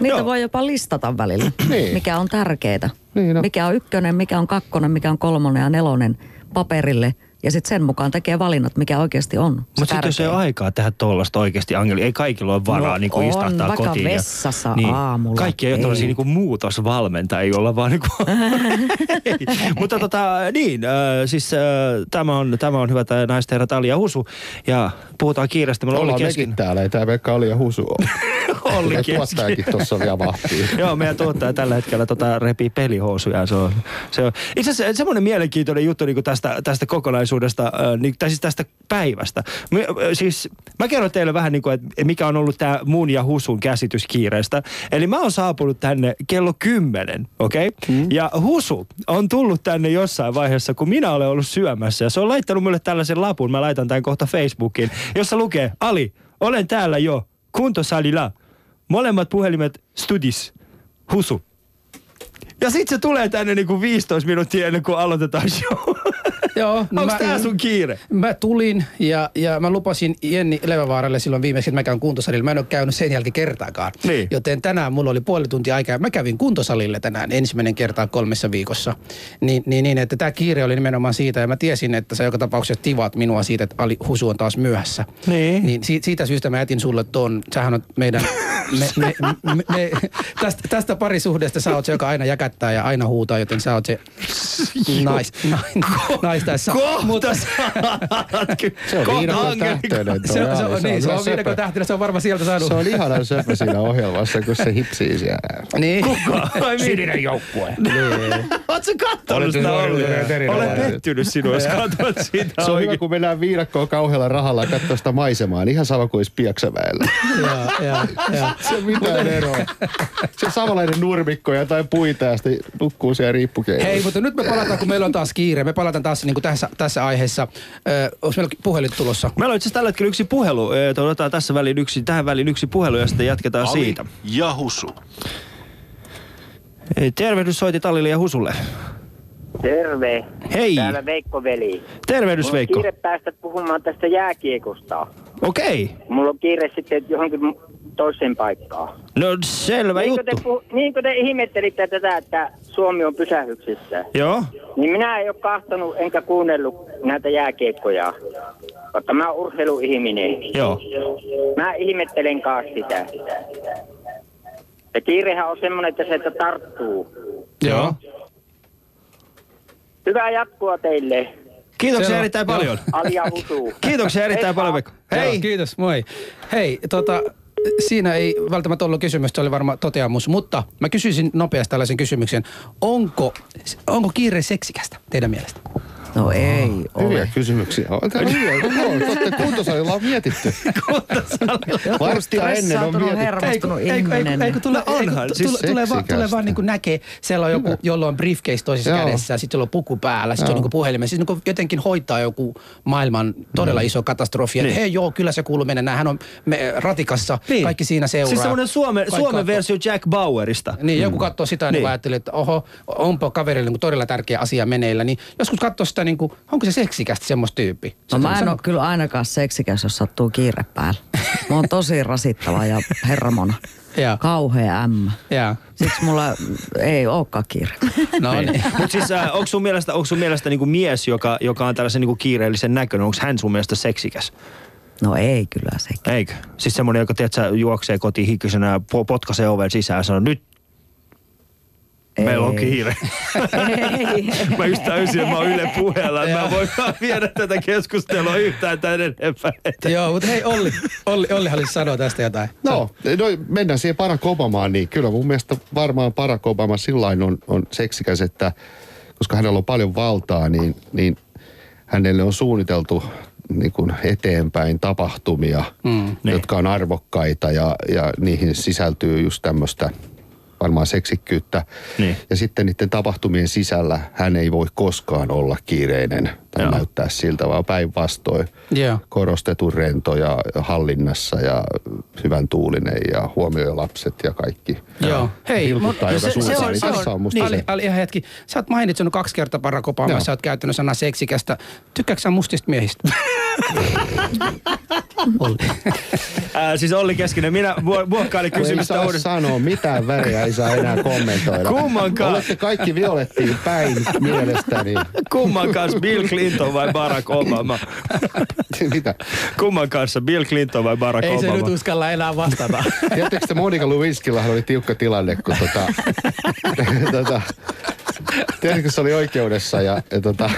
Niitä Joo. voi jopa listata välillä, Niin. mikä on tärkeää. Niin, no. Mikä on ykkönen, mikä on kakkonen, mikä on kolmonen ja nelonen paperille. Ja sitten sen mukaan tekee valinnat, mikä oikeasti on Mutta sitten jos ei ole aikaa tehdä tuollasta oikeasti, Angeli, ei kaikilla ole varaa No niin kuin on, istahtaa vaikka kotiin. ja- vessassa aamulla. Kaikki ei ole Ei. tällaisia niin kuin muutosvalmentajia, joilla vaan niin kuin... Ei. Mutta tota, niin, äh, siis äh, tämä, on, tämä on hyvä tämä naisten herrat Ali ja Husu. Ja puhutaan kiireestä. Meillä Ollaan oli mekin kesken. täällä, ei tämä pelkkä oli ja husu ole. Olli kesken. tuottajakin tuossa vielä vahtii. Joo, meidän tuottaja tällä hetkellä tota, repii pelihousuja. Se on, se on. Itse asiassa semmoinen mielenkiintoinen juttu niin tästä, tästä kokonaisuudesta, äh, niin, tai siis tästä päivästä. Me, siis, mä kerron teille vähän niin kuin, että mikä on ollut tämä mun ja Husun käsitys kiireestä. Eli mä oon saapunut tänne kello 10, okei? Okay? Mm. Ja Husu on tullut tänne jossain vaiheessa, kun minä olen ollut syömässä. Ja se on laittanut mulle tällaisen lapun, mä laitan tämän kohta Facebookiin, jossa lukee, Ali, olen täällä jo, kuntosalilla. Molemmat puhelimet studis. Husu. Ja sit se tulee tänne niinku 15 minuuttia ennen kuin aloitetaan show. Joo, Onko mä- tää sun kiire? Mä tulin ja, ja mä lupasin Jenni Levävaaralle silloin viimeksi, että mä käyn kuntosalilla. Mä en ole käynyt sen jälkeen kertaakaan. Niin. Joten tänään mulla oli puoli tuntia aikaa. Mä kävin kuntosalille tänään ensimmäinen kertaa kolmessa viikossa. Niin, niin, niin että tämä kiire oli nimenomaan siitä. Ja mä tiesin, että sä joka tapauksessa tivaat minua siitä, että Ali Husu on taas myöhässä. Niin. niin si- siitä syystä mä jätin sulle ton. Sähän on meidän... Me, me, me, me, tästä, tästä parisuhdesta sä oot se, joka aina jäkättää ja aina huutaa, joten sä oot se nais, nais, nais tässä. Kohta saat ky- Se on viidakon tähtöinen. Se, se, se, on, niin, se on viidakon tähtenä, se on varmaan sieltä saanut. Se on ihana söpö siinä ohjelmassa, kun se hipsii siellä. Niin. Vai niin? Sininen joukkue. Oot sä kattonut sitä. Olen pettynyt sinua, jos katsot sitä Se on hyvä, kun mennään viidakkoon kauhealla rahalla ja katsoo sitä maisemaa. Niin ihan sama kuin ja. Se on mitään eroa. Se on samanlainen nurmikko ja tai puita ja sitten nukkuu siellä riippukeijossa. Hei, mutta nyt me palataan, kun meillä on taas kiire. Me palataan taas niin kuin tässä, tässä aiheessa. Ö, onko meillä puhelin tulossa? Meillä on itse asiassa tällä hetkellä yksi puhelu. Otetaan tässä väliin yksi, tähän väliin yksi puhelu ja sitten jatketaan Ali siitä. ja Husu. Eh, Tervehdys soitit Alille ja Husulle. Terve. Hei. Täällä Veikko veli. Tervehdys Mulla on Veikko. kiire päästä puhumaan tästä jääkiekosta. Okei. Mulla on kiire sitten johonkin toiseen paikkaan. No selvä Niin juttu. te, puhu, niin kuin te ihmettelitte tätä, että Suomi on pysähyksissä, Joo. niin minä en ole kahtonut enkä kuunnellut näitä jääkiekkoja. Vaikka mä oon urheiluihminen. Joo. Mä ihmettelen kanssa sitä. Ja kiirehän on semmoinen, että se että tarttuu. Joo. Hyvää jatkoa teille. Kiitoksia erittäin paljon. Alia. Kiitoksia erittäin paljon Veikko. Hei. Hei. Joo, kiitos, moi. Hei, tota, siinä ei välttämättä ollut kysymys, se oli varmaan toteamus, mutta mä kysyisin nopeasti tällaisen kysymyksen. Onko, onko kiire seksikästä teidän mielestä? No ei Hyviä ole. kysymyksiä. On täällä hyviä. Kuntosalilla on mietitty. Varttia ennen on mietitty. hermostunut Eikö, eikö, ihminen. eikö tule, No onhan, eikö, siis tule, tulee, vaan, tulee vaan niin kuin näkee, siellä on joku, jolla on briefcase toisessa Joo. kädessä, sitten jolla on puku päällä, sitten se on niin kuin puhelimen. Siis niin kuin jotenkin hoitaa joku maailman todella iso katastrofi. Niin. Hei joo, kyllä se kuuluu mennä. Hän on me, ratikassa, Niin. kaikki siinä seuraa. Siis semmoinen Suomen, Kaikki Suomen versio Jack Bauerista. Niin, joku katsoo sitä niin. Niin. niin ajattelee, että oho, onpa kaverille niin todella tärkeä asia meneillä. Niin joskus katsoo sitä, niin kuin, onko se seksikästä semmoista tyyppi? No mä en ole kyllä ainakaan seksikäs, jos sattuu kiire päällä. Mä oon tosi rasittava ja herramona. Joo. Kauhea ämmä. Jaa. Siksi mulla ei olekaan kiire. No niin. Mutta siis äh, onko sun mielestä, onko sun mielestä niinku mies, joka, joka on tällaisen niinku kiireellisen näköinen, onko hän sun mielestä seksikäs? No ei kyllä sekin. Eikö? Siis semmoinen, joka tiedät, sä, juoksee kotiin hikisenä ja po- potkaisee oven sisään ja sanoo, nyt meillä on Ei. kiire. Ei. mä just täysin, että mä oon Yle puheella, mä voin vaan viedä tätä keskustelua yhtään tänne eteenpäin. Joo, mutta hei Olli, Olli, Olli haluaisi sanoa tästä jotain. No, no, mennään siihen Barack Obamaan, niin kyllä mun mielestä varmaan Barack Obama sillain on, on seksikäs, että koska hänellä on paljon valtaa, niin, niin hänelle on suunniteltu niin kuin eteenpäin tapahtumia, mm, jotka on arvokkaita ja, ja niihin sisältyy just tämmöistä varmaan seksikkyyttä. Niin. Ja sitten niiden tapahtumien sisällä hän ei voi koskaan olla kiireinen tai Joo. näyttää siltä, vaan päinvastoin Joo. korostetun rento ja hallinnassa ja hyvän tuulinen ja huomioi lapset ja kaikki. Joo. Hei, Hilkuttaa mut- joka suuntaan, niin tässä on musta Ali, se. Ali, ihan hetki. Sä oot mainitsenut kaksi kertaa Barack Obama, Joo. sä oot käyttänyt sanaa seksikästä. Tykkääksä sä mustista miehistä? Olli. Ää, siis Olli Keskinen, minä muokkailin Kun ei kysymystä saa uudestaan. sanoa, mitään väriä ei saa enää kommentoida. Kummankaan. Olette kaikki violettiin päin mielestäni. Kumman kanssa Bill Clinton vai Barack Obama? Mitä? Kumman kanssa Bill Clinton vai Barack Ei se Obama? nyt uskalla enää vastata. Tiedättekö te Monika Lewinskyllä oli tiukka tilanne, kun tota, tota, tiedätkö se oli oikeudessa ja, ja tota,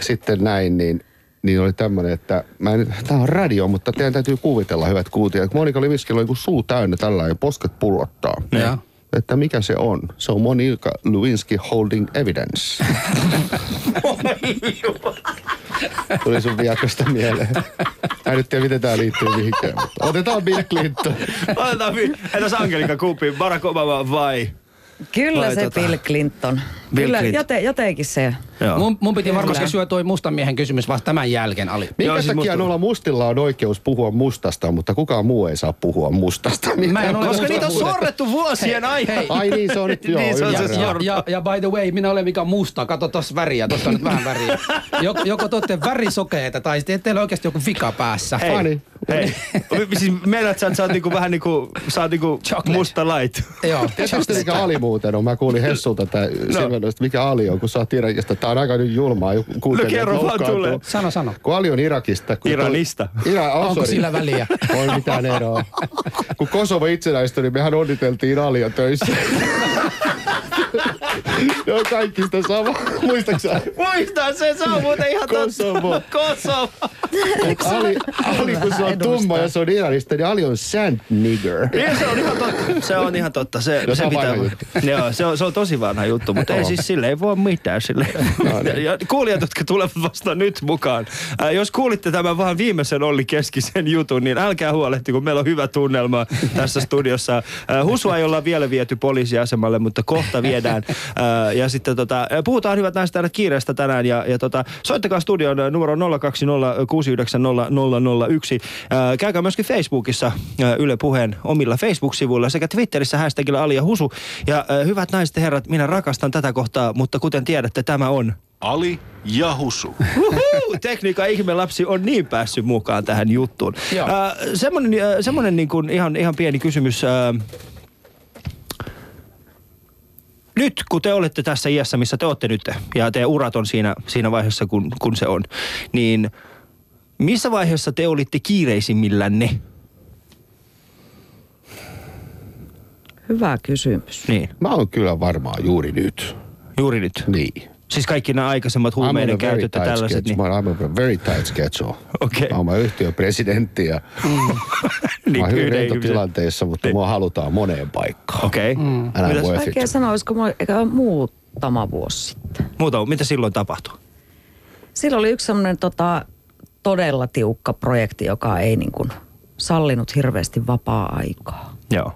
sitten näin, niin niin oli tämmöinen, että mä en, tää on radio, mutta teidän täytyy kuvitella, hyvät kuuntelijat. Monika on joku suu täynnä tällä ja posket pullottaa. Joo. Että mikä se on? Se on Monika Lewinsky holding evidence. Tuli sun viakosta mieleen. Mä en nyt tiedä, miten tää liittyy mihinkään. Otetaan Bill Clinton. Otetaan, vi- entäs Angelika Kuppi, Barack Obama vai? Kyllä Vai se tota- Bill Clinton. Bill Kyllä Clinton. Joten, jotenkin se. Joo. Mun, mun piti varmaan kysyä toi mustan miehen kysymys vasta tämän jälkeen, Ali. Minkä Joo, siis takia musta- noilla mustilla on oikeus puhua mustasta, mutta kukaan muu ei saa puhua mustasta? Mä en ole Koska niitä on sorrettu vuosien hei. Ai niin, se on nyt joo, Niin, se on se sorto. Ja, ja by the way, minä olen mikä musta. Kato tossa väriä, tossa on nyt vähän väriä. Joko, joko te olette värisokeita tai sitten teillä on oikeasti joku vika päässä. Hei, Fani. Hei. siis meinaat sä, että sä oot niinku vähän niinku, sä oot niinku Chocolate. musta light. Joo. Tiedätkö mikä Ali muuten on? Mä kuulin Hessulta että no. mikä Ali on, kun sä oot Irakista. Tää on aika nyt julmaa. No kerro vaan tulee. Sano, sano. Kun Ali on Irakista. Kun Iranista. Ira, oh, Onko sillä väliä? On mitään eroa. Kun Kosovo itsenäistyi, niin mehän onniteltiin Alia töissä. ne on kaikki sitä sama. Muistatko sä? Muistan sen, se on muuten ihan totta. Kosovo. Kosovo. Ali, Ali, kun se on tumma ja se on iranisti, niin Ali on sand nigger. Niin, se on ihan totta. Se on ihan totta. Se, no, se, se pitää, joo, se, on, se on tosi vanha juttu, mutta ei siis sille ei voi mitään. Sille. No, niin. ja kuulijat, jotka tulevat vasta nyt mukaan. Ää, jos kuulitte tämän vaan viimeisen Olli Keskisen jutun, niin älkää huolehti, kun meillä on hyvä tunnelma tässä studiossa. Ää, Husua ei olla vielä viety poliisiasemalle, mutta kohta viedään. Ää, ja sitten tota, puhutaan hyvät näistä täällä kiireestä tänään ja, ja tota, soittakaa studioon numero 020 06001. Käykää myöskin Facebookissa Yle Puheen omilla Facebook-sivuilla sekä Twitterissä hashtagilla ja Husu. Ja hyvät naiset ja herrat, minä rakastan tätä kohtaa, mutta kuten tiedätte, tämä on Ali ja Husu. Uhuhu, tekniikka ihme lapsi on niin päässyt mukaan tähän juttuun. Äh, semmonen äh, semmonen niin kuin ihan, ihan pieni kysymys. Äh, nyt kun te olette tässä iässä, missä te olette nyt, ja te urat on siinä, siinä vaiheessa, kun, kun se on, niin – missä vaiheessa te olitte kiireisimmillänne? Hyvä kysymys. Niin, Mä oon kyllä varmaan juuri nyt. juuri nyt. Niin. Siis kaikki nämä aikaisemmat huumeiden very käytöt ja tight tällaiset. Niin, Mä oon I'm on a very tight schedule. Okei. Mä oon yhtiön presidentti ja mä oon hyvin yhden ihmisen- lentotilanteessa, mutta mua halutaan moneen paikkaan. Okei. Okay. I'm worth Vaikea sanoa, olisiko eikä muutama vuosi sitten. Muuta, mitä silloin tapahtui? Silloin oli yksi semmoinen tota, todella tiukka projekti, joka ei niin kuin sallinut hirveästi vapaa-aikaa. Joo.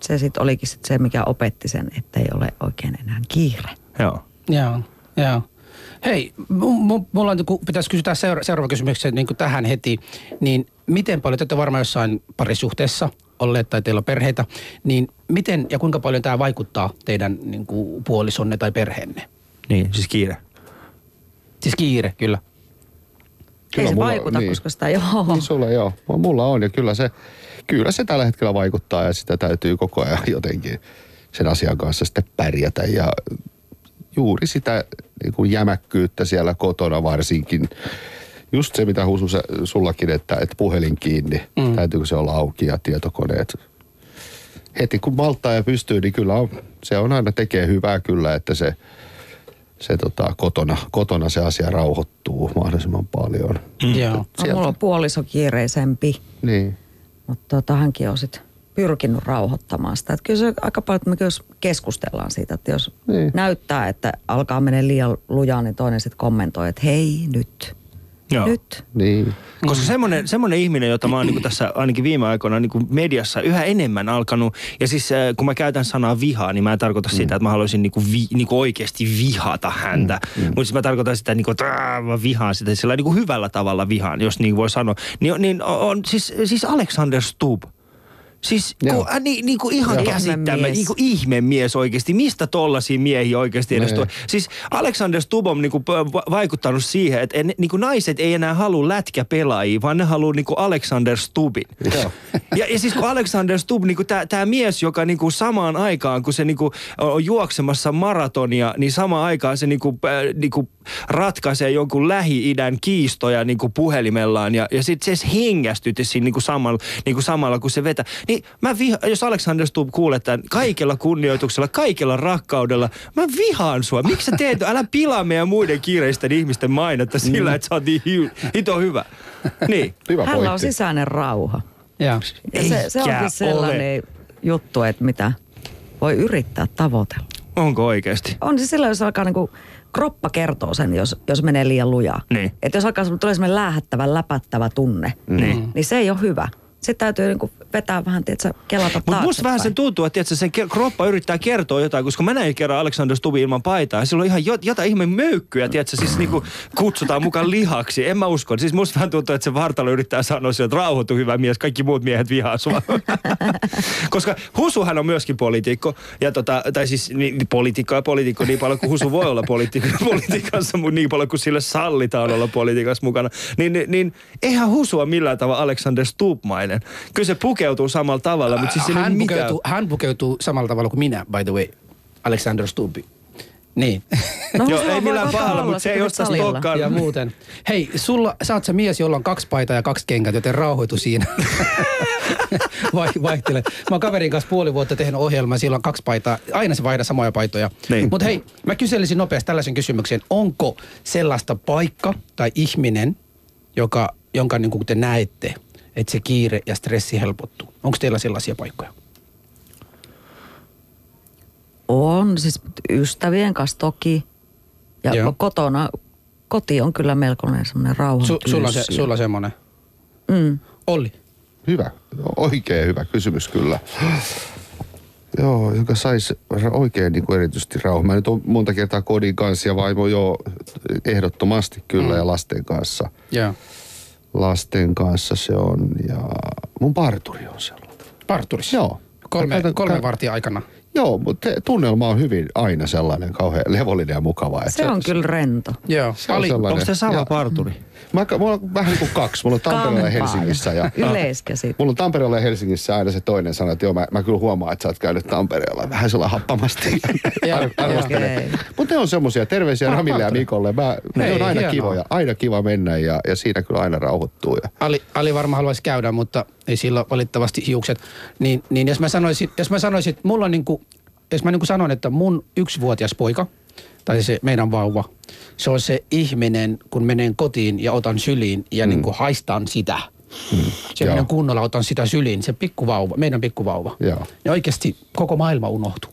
Se sitten olikin sit se, mikä opetti sen, että ei ole oikein enää kiire. Joo. Joo, joo. Hei, mulla on, kun pitäisi kysyä seura- seuraava kysymys niin kuin tähän heti, niin miten paljon, te olette varmaan jossain parisuhteessa olleet tai teillä on perheitä, niin miten ja kuinka paljon tämä vaikuttaa teidän niin kuin, puolisonne tai perheenne? Niin, siis kiire. Siis kiire, kyllä. Ei se mulla- vaikuta, niin. koska sitä joo. Niin sulla joo. Mulla on ja kyllä se, kyllä se tällä hetkellä vaikuttaa ja sitä täytyy koko ajan jotenkin sen asian kanssa sitten pärjätä ja juuri sitä niin kuin jämäkkyyttä siellä kotona varsinkin. Just se, mitä Husu sä- sullakin, että, että puhelin kiinni, mm. täytyykö se olla auki ja tietokoneet. Heti kun malttaa ja pystyy, niin kyllä on, se on aina tekee hyvää kyllä, että se, se tota, kotona, kotona se asia rauhoittuu mahdollisimman paljon. Mm. Joo. No, mulla on puoliso kiireisempi, Niin. mutta tota, hänkin on sitten pyrkinyt rauhoittamaan sitä. Että kyllä se aika paljon, että me kyllä keskustellaan siitä, että jos Niin. niin. näyttää, että alkaa mennä liian lujaa, niin toinen sitten kommentoi, että hei nyt, Joo. nyt. Niin. Koska semmoinen, semmoinen ihminen, jota mä oon niin tässä ainakin viime aikoina niin mediassa yhä enemmän alkanut, ja siis äh, kun mä käytän sanaa vihaa, niin mä en tarkoita sitä, että mä haluaisin niin kuin vi, niin kuin oikeasti vihata häntä. Mm. Mutta siis mä tarkoitan sitä, niin kuin, että "Ää, mä vihaan sitä sillä niin kuin hyvällä tavalla vihaan, jos niin voi sanoa. Niin, niin on siis, siis Alexander Stubb. Siis Joo. kun, äh, niin, niin kuin ihan Joo. käsittämä, Ihmemies. niin kuin ihmemies oikeasti. Mistä tollaisia miehiä oikeasti edes Nee. tulee? Siis Alexander Stubb on niin kuin vaikuttanut siihen, että en, niin kuin naiset ei enää halua lätkäpelaajia, vaan ne haluaa niin kuin Alexander Stubbin. Joo. Ja, ja siis kun Alexander Stubb, niin kuin tämä mies, joka niin kuin samaan aikaan, kun se niin kuin on juoksemassa maratonia, niin samaan aikaan se niin kuin, äh, niin kuin ratkaisee jonkun Lähi-idän kiistoja niin kuin puhelimellaan ja, ja sitten se hengästytti siinä niin kuin samalla, niin kuin samalla, kun se vetää. Niin mä viha, jos Alexander Stubb kuulee tämän kaikella kunnioituksella, kaikella rakkaudella, mä vihaan sua. Miksi sä teet, älä pilaa meidän muiden kiireisten ihmisten mainetta sillä, että sä oot niin hi, hito hyvä. Niin. Hyvä Hänellä on sisäinen rauha. Joo. Ja se, se onkin sellainen juttu, että mitä voi yrittää tavoitella. Onko oikeasti? On se silloin, jos alkaa niinku, kroppa kertoo sen, jos, jos menee liian lujaa. Niin. Että jos alkaa tulee semmoinen läähättävä, läpättävä tunne, Niin. niin se ei ole hyvä. Sitten täytyy niinku vetää vähän, tiedätkö, kelata Mutta musta vähän sen tuntuu, että tiedätkö, sen kroppa yrittää kertoa jotain, koska mä näin kerran Alexander Stubin ilman paitaa. Ja sillä on ihan jot, jotain ihme möykkyjä, tiedätkö, siis niinku kutsutaan mukaan lihaksi. En mä usko. Siis musta vähän tuntuu, että se vartalo yrittää sanoa sille, että rauhoitu hyvä mies, kaikki muut miehet vihaa sua. koska Husuhan on myöskin poliitikko. Ja tota, tai siis niin, poliitikko ja poliitikko niin paljon kuin Husu voi olla poliitikko, politiikassa, mutta niin paljon kuin sille sallitaan olla politiikassa mukana. Niin, niin, niin eihän Husu ole millään tavalla Alexander Stubb-mainen. Kyllä se pukeutuu samalla tavalla, mutta siis hän, ole mitään. pukeutuu, hän pukeutuu samalla tavalla kuin minä, by the way. Alexander Stubbi. Niin. No, Joo, ei millään pahalla, mutta se ei salilla. stokkaan. ja muuten. Hei, sulla, sä oot se mies, jolla on kaksi paitaa ja kaksi kenkät, joten rauhoitu siinä. Vai, vaihtele. Mä oon kaverin kanssa puoli vuotta tehnyt ohjelmaa, sillä on kaksi paitaa. Aina se vaihda samoja paitoja. Niin. Mutta hei, mä kyselisin nopeasti tällaisen kysymyksen. Onko sellaista paikka tai ihminen, joka, jonka niin kuin te näette, että se kiire ja stressi helpottuu? Onko teillä sellaisia paikkoja? On, siis ystävien kanssa toki. Ja Joo. kotona, koti on kyllä melkoinen semmoinen rauhan Su, sulla se, sulla semmoinen. Mm. Olli. Hyvä. Oikein hyvä kysymys kyllä. Joo, joka saisi oikein niin kuin erityisesti rauha. Mä nyt on monta kertaa kodin kanssa ja vaimo jo ehdottomasti kyllä mm. ja lasten kanssa. Joo. Lasten kanssa se on ja mun parturi on sellainen. Parturissa. Joo. Kolme, Käytän- kolme vartin aikana. Joo, mutta tunnelma on hyvin aina sellainen kauhean levollinen ja mukava. että Se on kyllä rento. Joo. Se on Ali, sellainen. Onko se sama Ja- parturi? Mä, mulla on vähän niin kuin kaksi. Mulla on Tampereella ja. Helsingissä. Ja, Yleiskäsite. Mulla on Tampereella ja Helsingissä aina se toinen sana, että joo, mä, mä kyllä huomaan, että sä oot käynyt Tampereella vähän sellainen happamasti. Joo, Ar- arvostelen. okei. Mutta ne on semmoisia terveisiä Ramille ja. Mikolle. Mä, ne Hei, on aina hienoa. kivoja, aina kiva mennä ja, ja siinä kyllä aina rauhoittuu. Ja. Ali, Ali varmaan haluaisi käydä, mutta ei sillä ole valitettavasti hiukset. Niin, niin jos mä sanoisin, jos mä sanoisin, että mulla on niinku, jos mä niinku sanon, että mun yksivuotias poika, tai se meidän vauva, se on se ihminen, kun menen kotiin ja otan syliin ja mm. niinku haistan sitä. Mm. Se Joo. menen kunnolla, otan sitä syliin, se pikkuvauva, meidän pikkuvauva. Joo. Ja oikeasti koko maailma unohtuu.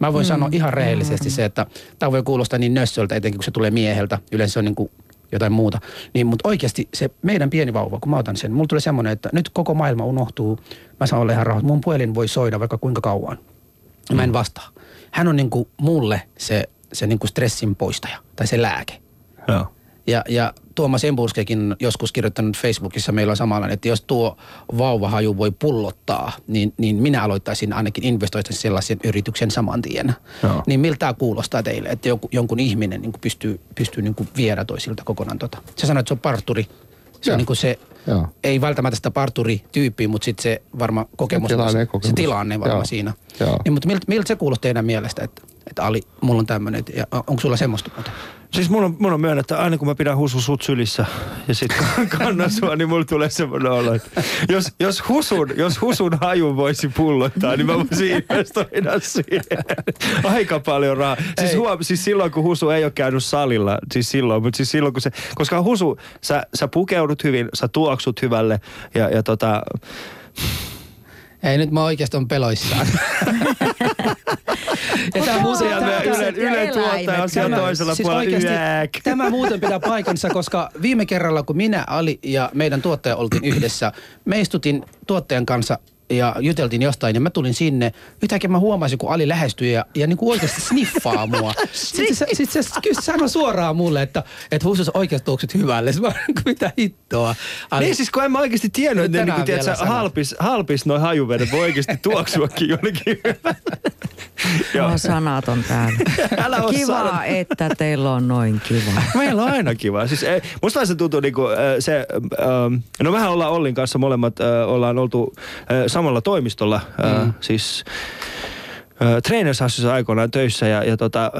Mä voin mm. sanoa ihan rehellisesti se, että tämä voi kuulostaa niin nössöltä, etenkin kun se tulee mieheltä. Yleensä se on niin kuin jotain muuta. Niin, mutta oikeasti se meidän pieni vauva, kun mä otan sen, mulla tulee semmoinen, että nyt koko maailma unohtuu. Mä saan olla ihan rauhassa. Mun puhelin voi soida vaikka kuinka kauan. Mä en vastaa. Hän on niin kuin mulle se, se niin kuin stressin poistaja tai se lääke. Joo. Ja, ja Tuomas Emburskekin on joskus kirjoittanut Facebookissa, meillä on samanlainen, että jos tuo vauvahaju voi pullottaa, niin, niin minä aloittaisin ainakin investoisin sellaisen yrityksen saman tien. Joo. Niin miltä tämä kuulostaa teille, että joku, jonkun ihminen niin pystyy, pystyy niin viedä toisilta kokonaan tota. Sä sanoit, että se on parturi. Se Joo. on niin kuin se, Joo. ei välttämättä sitä parturi-tyyppiä, mutta sitten se varma kokemus. tilanne, se, kokemus. se tilanne varmaan Joo. siinä. Joo. Niin, mutta miltä, miltä se kuulostaa teidän mielestä, että, että Ali, mulla on tämmöinen, ja onko sulla semmoista muuten? Siis mun on, on myönnettä, aina kun mä pidän husu sut sylissä ja sit kannan sua, niin mulla tulee semmoinen olo, että jos, jos, husun, jos husun haju voisi pullottaa, niin mä voisin investoida siihen aika paljon rahaa. Siis, Ei. huom, siis silloin, kun husu ei ole käynyt salilla, siis silloin, mutta siis silloin, kun se, koska husu, sä, sä pukeudut hyvin, sä tuoksut hyvälle ja, ja tota, Ei nyt mä oikeasti on peloissaan. ja tämä Tämä- Ylen, Ylen tuottaja on siellä toisella siis puolella. oikeasti Yäk. Tämä muuten pitää paikansa, koska viime kerralla, kun minä, Ali ja meidän tuottaja oltiin yhdessä, me istutin tuottajan kanssa ja juteltiin jostain ja mä tulin sinne. Yhtäkkiä mä huomasin, kun Ali lähestyi ja, ja niin kuin oikeasti sniffaa mua. Sitten se, sit se kyllä sanoi suoraan mulle, että, että Husus oikeasti tuokset hyvälle. Mä mitä hittoa. Ali, Niin siis kun en mä oikeasti tiennyt, että ne Tänään niinku, tiedät, vielä sä, sanoit. halpis, halpis noin hajuvedet voi oikeasti tuoksuakin jonnekin. Joo. No sanat on täällä. Älä oo Kiva, sanonut. että teillä on noin kiva. Meillä on aina kiva. Siis, ei, musta se tuntuu niinku, äh, se, ähm, no mehän ollaan Ollin kanssa molemmat, äh, ollaan oltu äh, samalla toimistolla, äh, siis äh, Trainershassissa aikoinaan töissä ja, ja tota,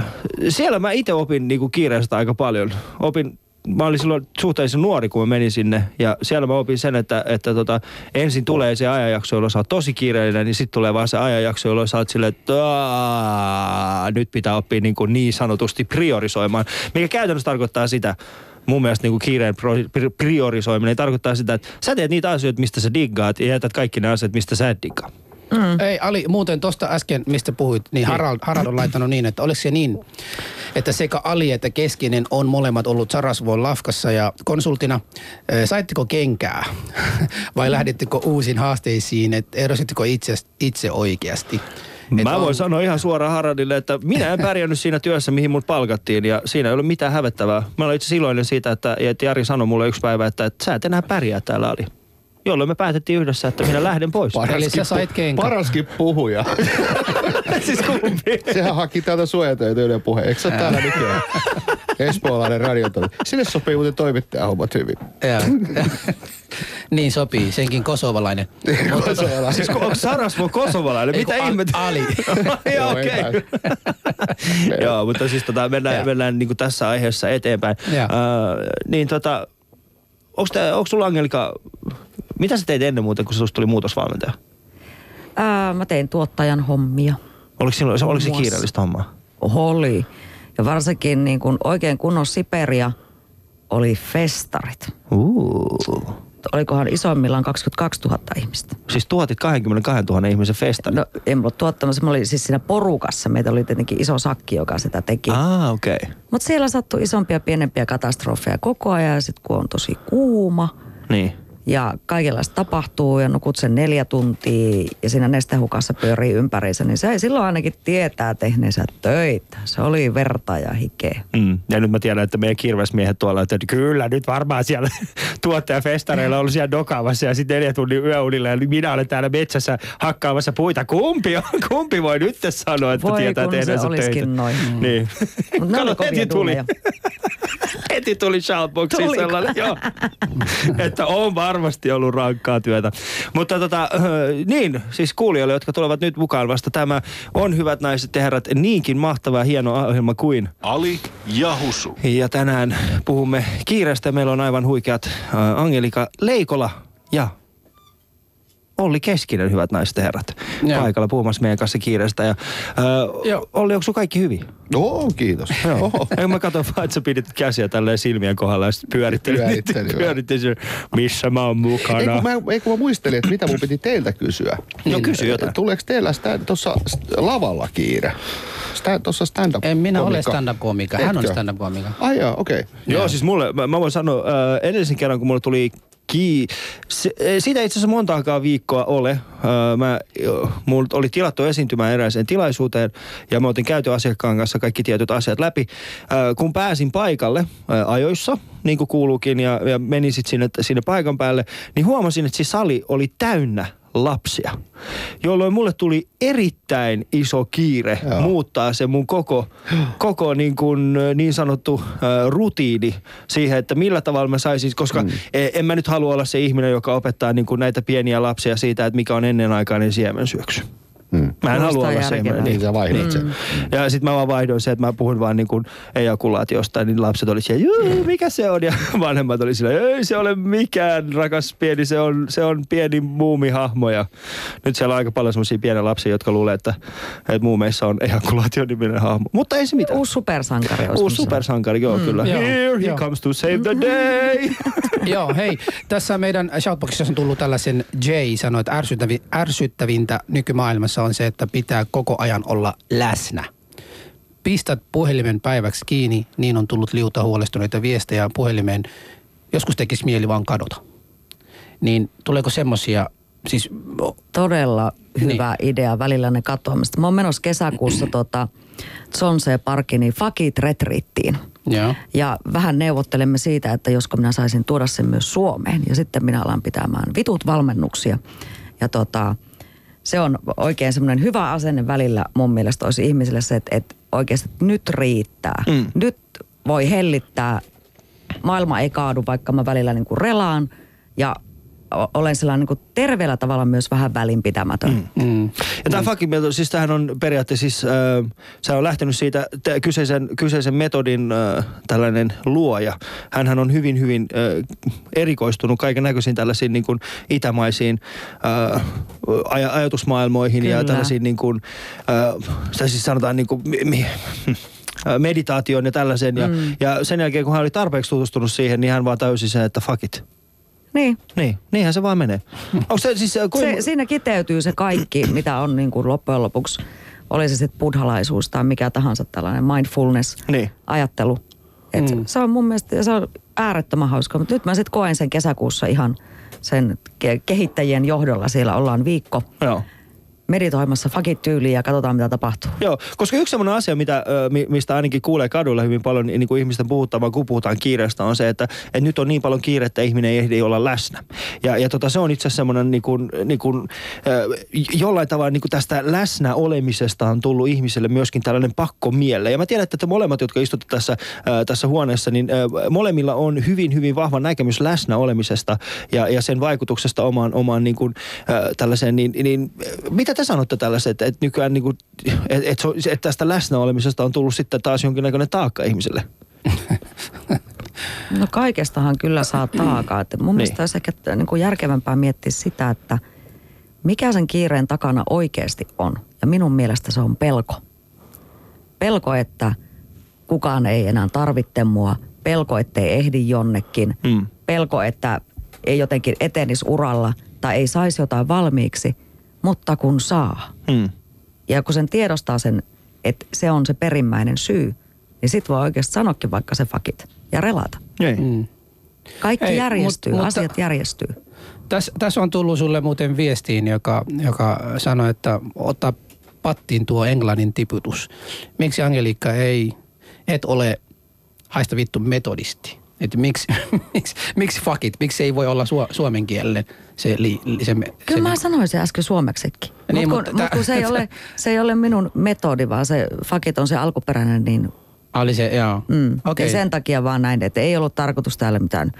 siellä mä itse opin niinku kiireestä aika paljon. Opin Mä olin silloin suhteellisen nuori, kun mä menin sinne. Ja siellä mä opin sen, että, että tota, ensin tulee se ajanjakso, jolloin sä oot tosi kiireellinen, niin sitten tulee vaan se ajanjakso, jolloin sä oot silleen, että "Aa, nyt pitää oppia niin, kuin niin sanotusti priorisoimaan. Mikä käytännössä tarkoittaa sitä, mun mielestä niin kiireen priorisoiminen tarkoittaa sitä, että sä teet niitä asioita, mistä sä diggaat ja jätät kaikki ne asiat, mistä sä et diggaa. Ei, Ali, muuten tuosta äsken, mistä puhuit, niin Harald, Harald on laittanut niin, että oliko se niin, että sekä Ali että Keskinen on molemmat ollut Sarasvuon lafkassa ja konsultina. Ö, Saitteko kenkää vai lähdittekö uusiin haasteisiin, että erositteko itse, itse oikeasti? Et Mä voin on- sanoa ihan suoraan Haradille, että minä en pärjännyt siinä työssä, mihin mut palkattiin ja siinä ei ollut mitään hävettävää. Mä olin itse asiassa iloinen siitä, että, että Jari sanoi mulle yksi päivä, että, että sä et enää pärjää täällä Ali. Jolloin me päätettiin yhdessä, että minä lähden pois. Eli sä sait kenkää. Paraskin puhuja. siis kumpi? Sehän haki täältä suojatöitä Yle puheen. Eikö se ole täällä nykyään? Espoolainen radiotoimi. Sinne sopii muuten toimittajan hommat hyvin. Joo. niin sopii, senkin kosovalainen. Mutta to- Siis onko Sarasvo kosovalainen? Mitä ihmettä? Ali. Joo, okei. Joo, mutta siis tota, mennään, mennään niin tässä aiheessa eteenpäin. Äh, niin tota, onko sulla Angelika, mitä sä teit ennen muuta, kun susta tuli muutosvalmentaja? Ää, mä tein tuottajan hommia. Oliko, silloin, oliko se kiireellistä hommaa? Oli. Ja varsinkin niin kun oikein kunnon Siperia oli festarit. Uh. Olikohan isoimmillaan 22 000 ihmistä. Siis tuotit 22 000 ihmisen festari. No en ollut tuottamassa, mä olin siis siinä porukassa. Meitä oli tietenkin iso sakki, joka sitä teki. Ah, okei. Okay. Mutta siellä sattui isompia pienempiä katastrofeja koko ajan. Ja sitten kun on tosi kuuma Niin. Ja kaikenlaista tapahtuu ja nukut sen neljä tuntia ja siinä nestehukassa pyörii ympäriinsä, niin se ei silloin ainakin tietää tehneensä töitä. Se oli verta ja hikeä. Mm. Ja nyt mä tiedän, että meidän kirvesmiehet tuolla, että kyllä nyt varmaan siellä tuottajafestareilla on ollut siellä dokaamassa ja sitten neljä tunnin yöunilla ja minä olen täällä metsässä hakkaamassa puita. Kumpi, on, kumpi voi nyt sanoa, että Voi tietää tehneensä töitä? noin. Mm. Niin. Kato, heti tuli. heti tuli shoutboxiin sellainen, joo. että on varmasti ollut rankkaa työtä. Mutta tota, äh, niin, siis kuulijoille, jotka tulevat nyt mukaan vasta, tämä on hyvät naiset ja herrat, niinkin mahtava ja hieno ohjelma kuin Ali ja Husu. ja tänään puhumme kiireestä. Meillä on aivan huikeat äh, Angelika Leikola ja Olli Keskinen, hyvät naiset ja herrat, Joo. paikalla puhumassa meidän kanssa kiireestä. Ja, äh, Joo. Olli, onko sun kaikki hyvin? Oo, kiitos. Joo. Ei, mä katson vaan, että sä pidit käsiä tälleen silmien kohdalla ja sitten pyörittelit. Pyörittelin, joo. pyörittelin, missä mä oon mukana. Ei kun, mä, ei kun mä muistelin, että mitä mun piti teiltä kysyä. No kysy jotain. Tuleeko teillä tuossa lavalla kiire? Tuossa stand-up En minä ole komikka. stand-up-koomikka. Hän on Etkö? stand-up-koomikka. Ai joo, okei. Okay. Joo, siis mulle, mä, mä voin sanoa, äh, edellisen kerran kun mulle tuli ki... Se, eh, siitä ei itse asiassa montaakaan viikkoa ole. Mä, mulla oli tilattu esiintymään erääseen tilaisuuteen ja mä otin käyty asiakkaan kanssa kaikki tietyt asiat läpi. Kun pääsin paikalle ajoissa, niin kuin kuuluukin, ja, ja menin sitten sinne, sinne paikan päälle, niin huomasin, että se sali oli täynnä lapsia, jolloin mulle tuli erittäin iso kiire Joo. muuttaa se mun koko, koko niin, kuin, niin sanottu äh, rutiini siihen, että millä tavalla mä saisin, koska mm. en mä nyt halua olla se ihminen, joka opettaa niin kuin näitä pieniä lapsia siitä, että mikä on ennenaikainen siemensyöksy. Mm. Mä en halua olla semmoinen. Niin sä vaihdot sen. Ja sitten mä vaan vaihdoin se, että mä puhun vaan niin kuin ejakulaatiosta, niin lapset oli siellä, "Juu, mikä se on? Ja vanhemmat oli siellä, ei se ole mikään rakas pieni, se on, se on pieni muumihahmo. Ja nyt siellä on aika paljon semmoisia pieniä lapsia, jotka luulee, että, että muumeissa on ejakulaation niminen hahmo. Mutta ei se mitään. Uusi supersankari Uusi supersankari, joo mm, kyllä. joo, Here he joo. comes to save the day. Joo, hei. Tässä meidän shoutboxissa on tullut tällaisen Jay sanoi, että ärsyttävi, ärsyttävintä nykymaailmassa on se, että pitää koko ajan olla läsnä. Pistät puhelimen päiväksi kiinni, niin on tullut liuta huolestuneita viestejä puhelimeen. Joskus tekisi mieli vaan kadota. Niin tuleeko semmosia, siis todella hyvä niin. idea välillä ne katoamista. Mä oon menossa kesäkuussa tota Zonsee Parkin, niin Fakit Retriittiin. joo. Ja vähän neuvottelemme siitä, että josko minä saisin tuoda sen myös Suomeen. Ja sitten minä alan pitämään vitut valmennuksia. Ja tota, se on oikein semmoinen hyvä asenne välillä mun mielestä olisi ihmisille se, että, että oikeasti nyt riittää. Mm. Nyt voi hellittää. Maailma ei kaadu, vaikka mä välillä niin kuin relaan. Ja olen sellainen niin kuin terveellä tavalla myös vähän välinpitämätön. Mm. Mm. Ja tämä fucking method, siis tämähän on periaatteessa siis, äh, se on lähtenyt siitä te, kyseisen, kyseisen metodin äh, tällainen luoja. Hänhän on hyvin, hyvin äh, erikoistunut kaiken näköisiin tällaisiin niin kuin itämaisiin äh, aj- ajatusmaailmoihin ja Kyllä. tällaisiin niin kuin, äh, tai siis sanotaan niin kuin, mi, mi, meditaatioon ja tällaiseen. Ja, Mm. ja sen jälkeen, kun hän oli tarpeeksi tutustunut siihen, niin hän vaan täysi sen, että fuck it. Niin. Niin, niinhän se vaan menee. Onko se siis... äh, Se, siinä kiteytyy se kaikki, mitä on niin kuin loppujen lopuksi, oli se sitten buddhalaisuus tai mikä tahansa tällainen mindfulness-ajattelu. Niin. Et Mm. Se on mun mielestä se on äärettömän hauska, mutta nyt mä sitten koen sen kesäkuussa ihan sen ke- kehittäjien johdolla. Siellä ollaan viikko Joo. Meditoimassa fakit tyyliin ja katsotaan mitä tapahtuu. Joo, koska yksi sellainen asia, mitä, mistä ainakin kuulee kadulla hyvin paljon niin kuin ihmisten puhuttavan, kun puhutaan kiireestä, on se, että, että nyt on niin paljon kiire, että ihminen ei ehdi olla läsnä. Ja, ja tota, se on itse asiassa semmoinen niin kuin, niin kuin, jollain tavalla niin kuin tästä läsnä olemisesta on tullut ihmiselle myöskin tällainen pakko mielle. Ja mä tiedän, että te molemmat, jotka istutte tässä, tässä huoneessa, niin molemmilla on hyvin, hyvin vahva näkemys läsnä olemisesta ja, ja sen vaikutuksesta omaan, omaan niin kuin, tällaiseen, niin, niin ö, mitä te sanotte tällaiset, että, että nykyään niin kuin, että, että, että tästä läsnä olemisesta on tullut sitten taas jonkinnäköinen taakka ihmiselle? No kaikestahan kyllä saa taakaa. Että mun Niin. mielestä olisi ehkä niin kuin järkevämpää miettiä sitä, että mikä sen kiireen takana oikeasti on. Ja minun mielestä se on pelko. Pelko, että kukaan ei enää tarvitse mua. Pelko, ettei ehdi jonnekin. Mm. Pelko, että ei jotenkin etenisi uralla tai ei saisi jotain valmiiksi, mutta kun saa. Hmm. Ja kun sen tiedostaa sen, että se on se perimmäinen syy, niin sit voi oikeasti sanoakin vaikka se fakit ja relata. Ei. Mm. Kaikki Ei, järjestyy, mut- mutta- asiat järjestyy. Tässä täs on tullut sulle muuten viestiin, joka, joka sanoi, että ottaa pattiin tuo englannin tiputus. Miksi Angeliikka ei, et ole haista vittu metodisti? Että miksi, miksi, miksi fuckit, miksi ei voi olla su, suomen kielelle se, li, se, se Kyllä mä sanoisin äsken suomeksikin. Niin, Mut mutta kun, tää- mut kun se, ei ole, se ei ole minun metodi, vaan se fakit on se alkuperäinen, niin oli se, joo. mm. Okay. sen takia vaan näin, että ei ollut tarkoitus täällä mitään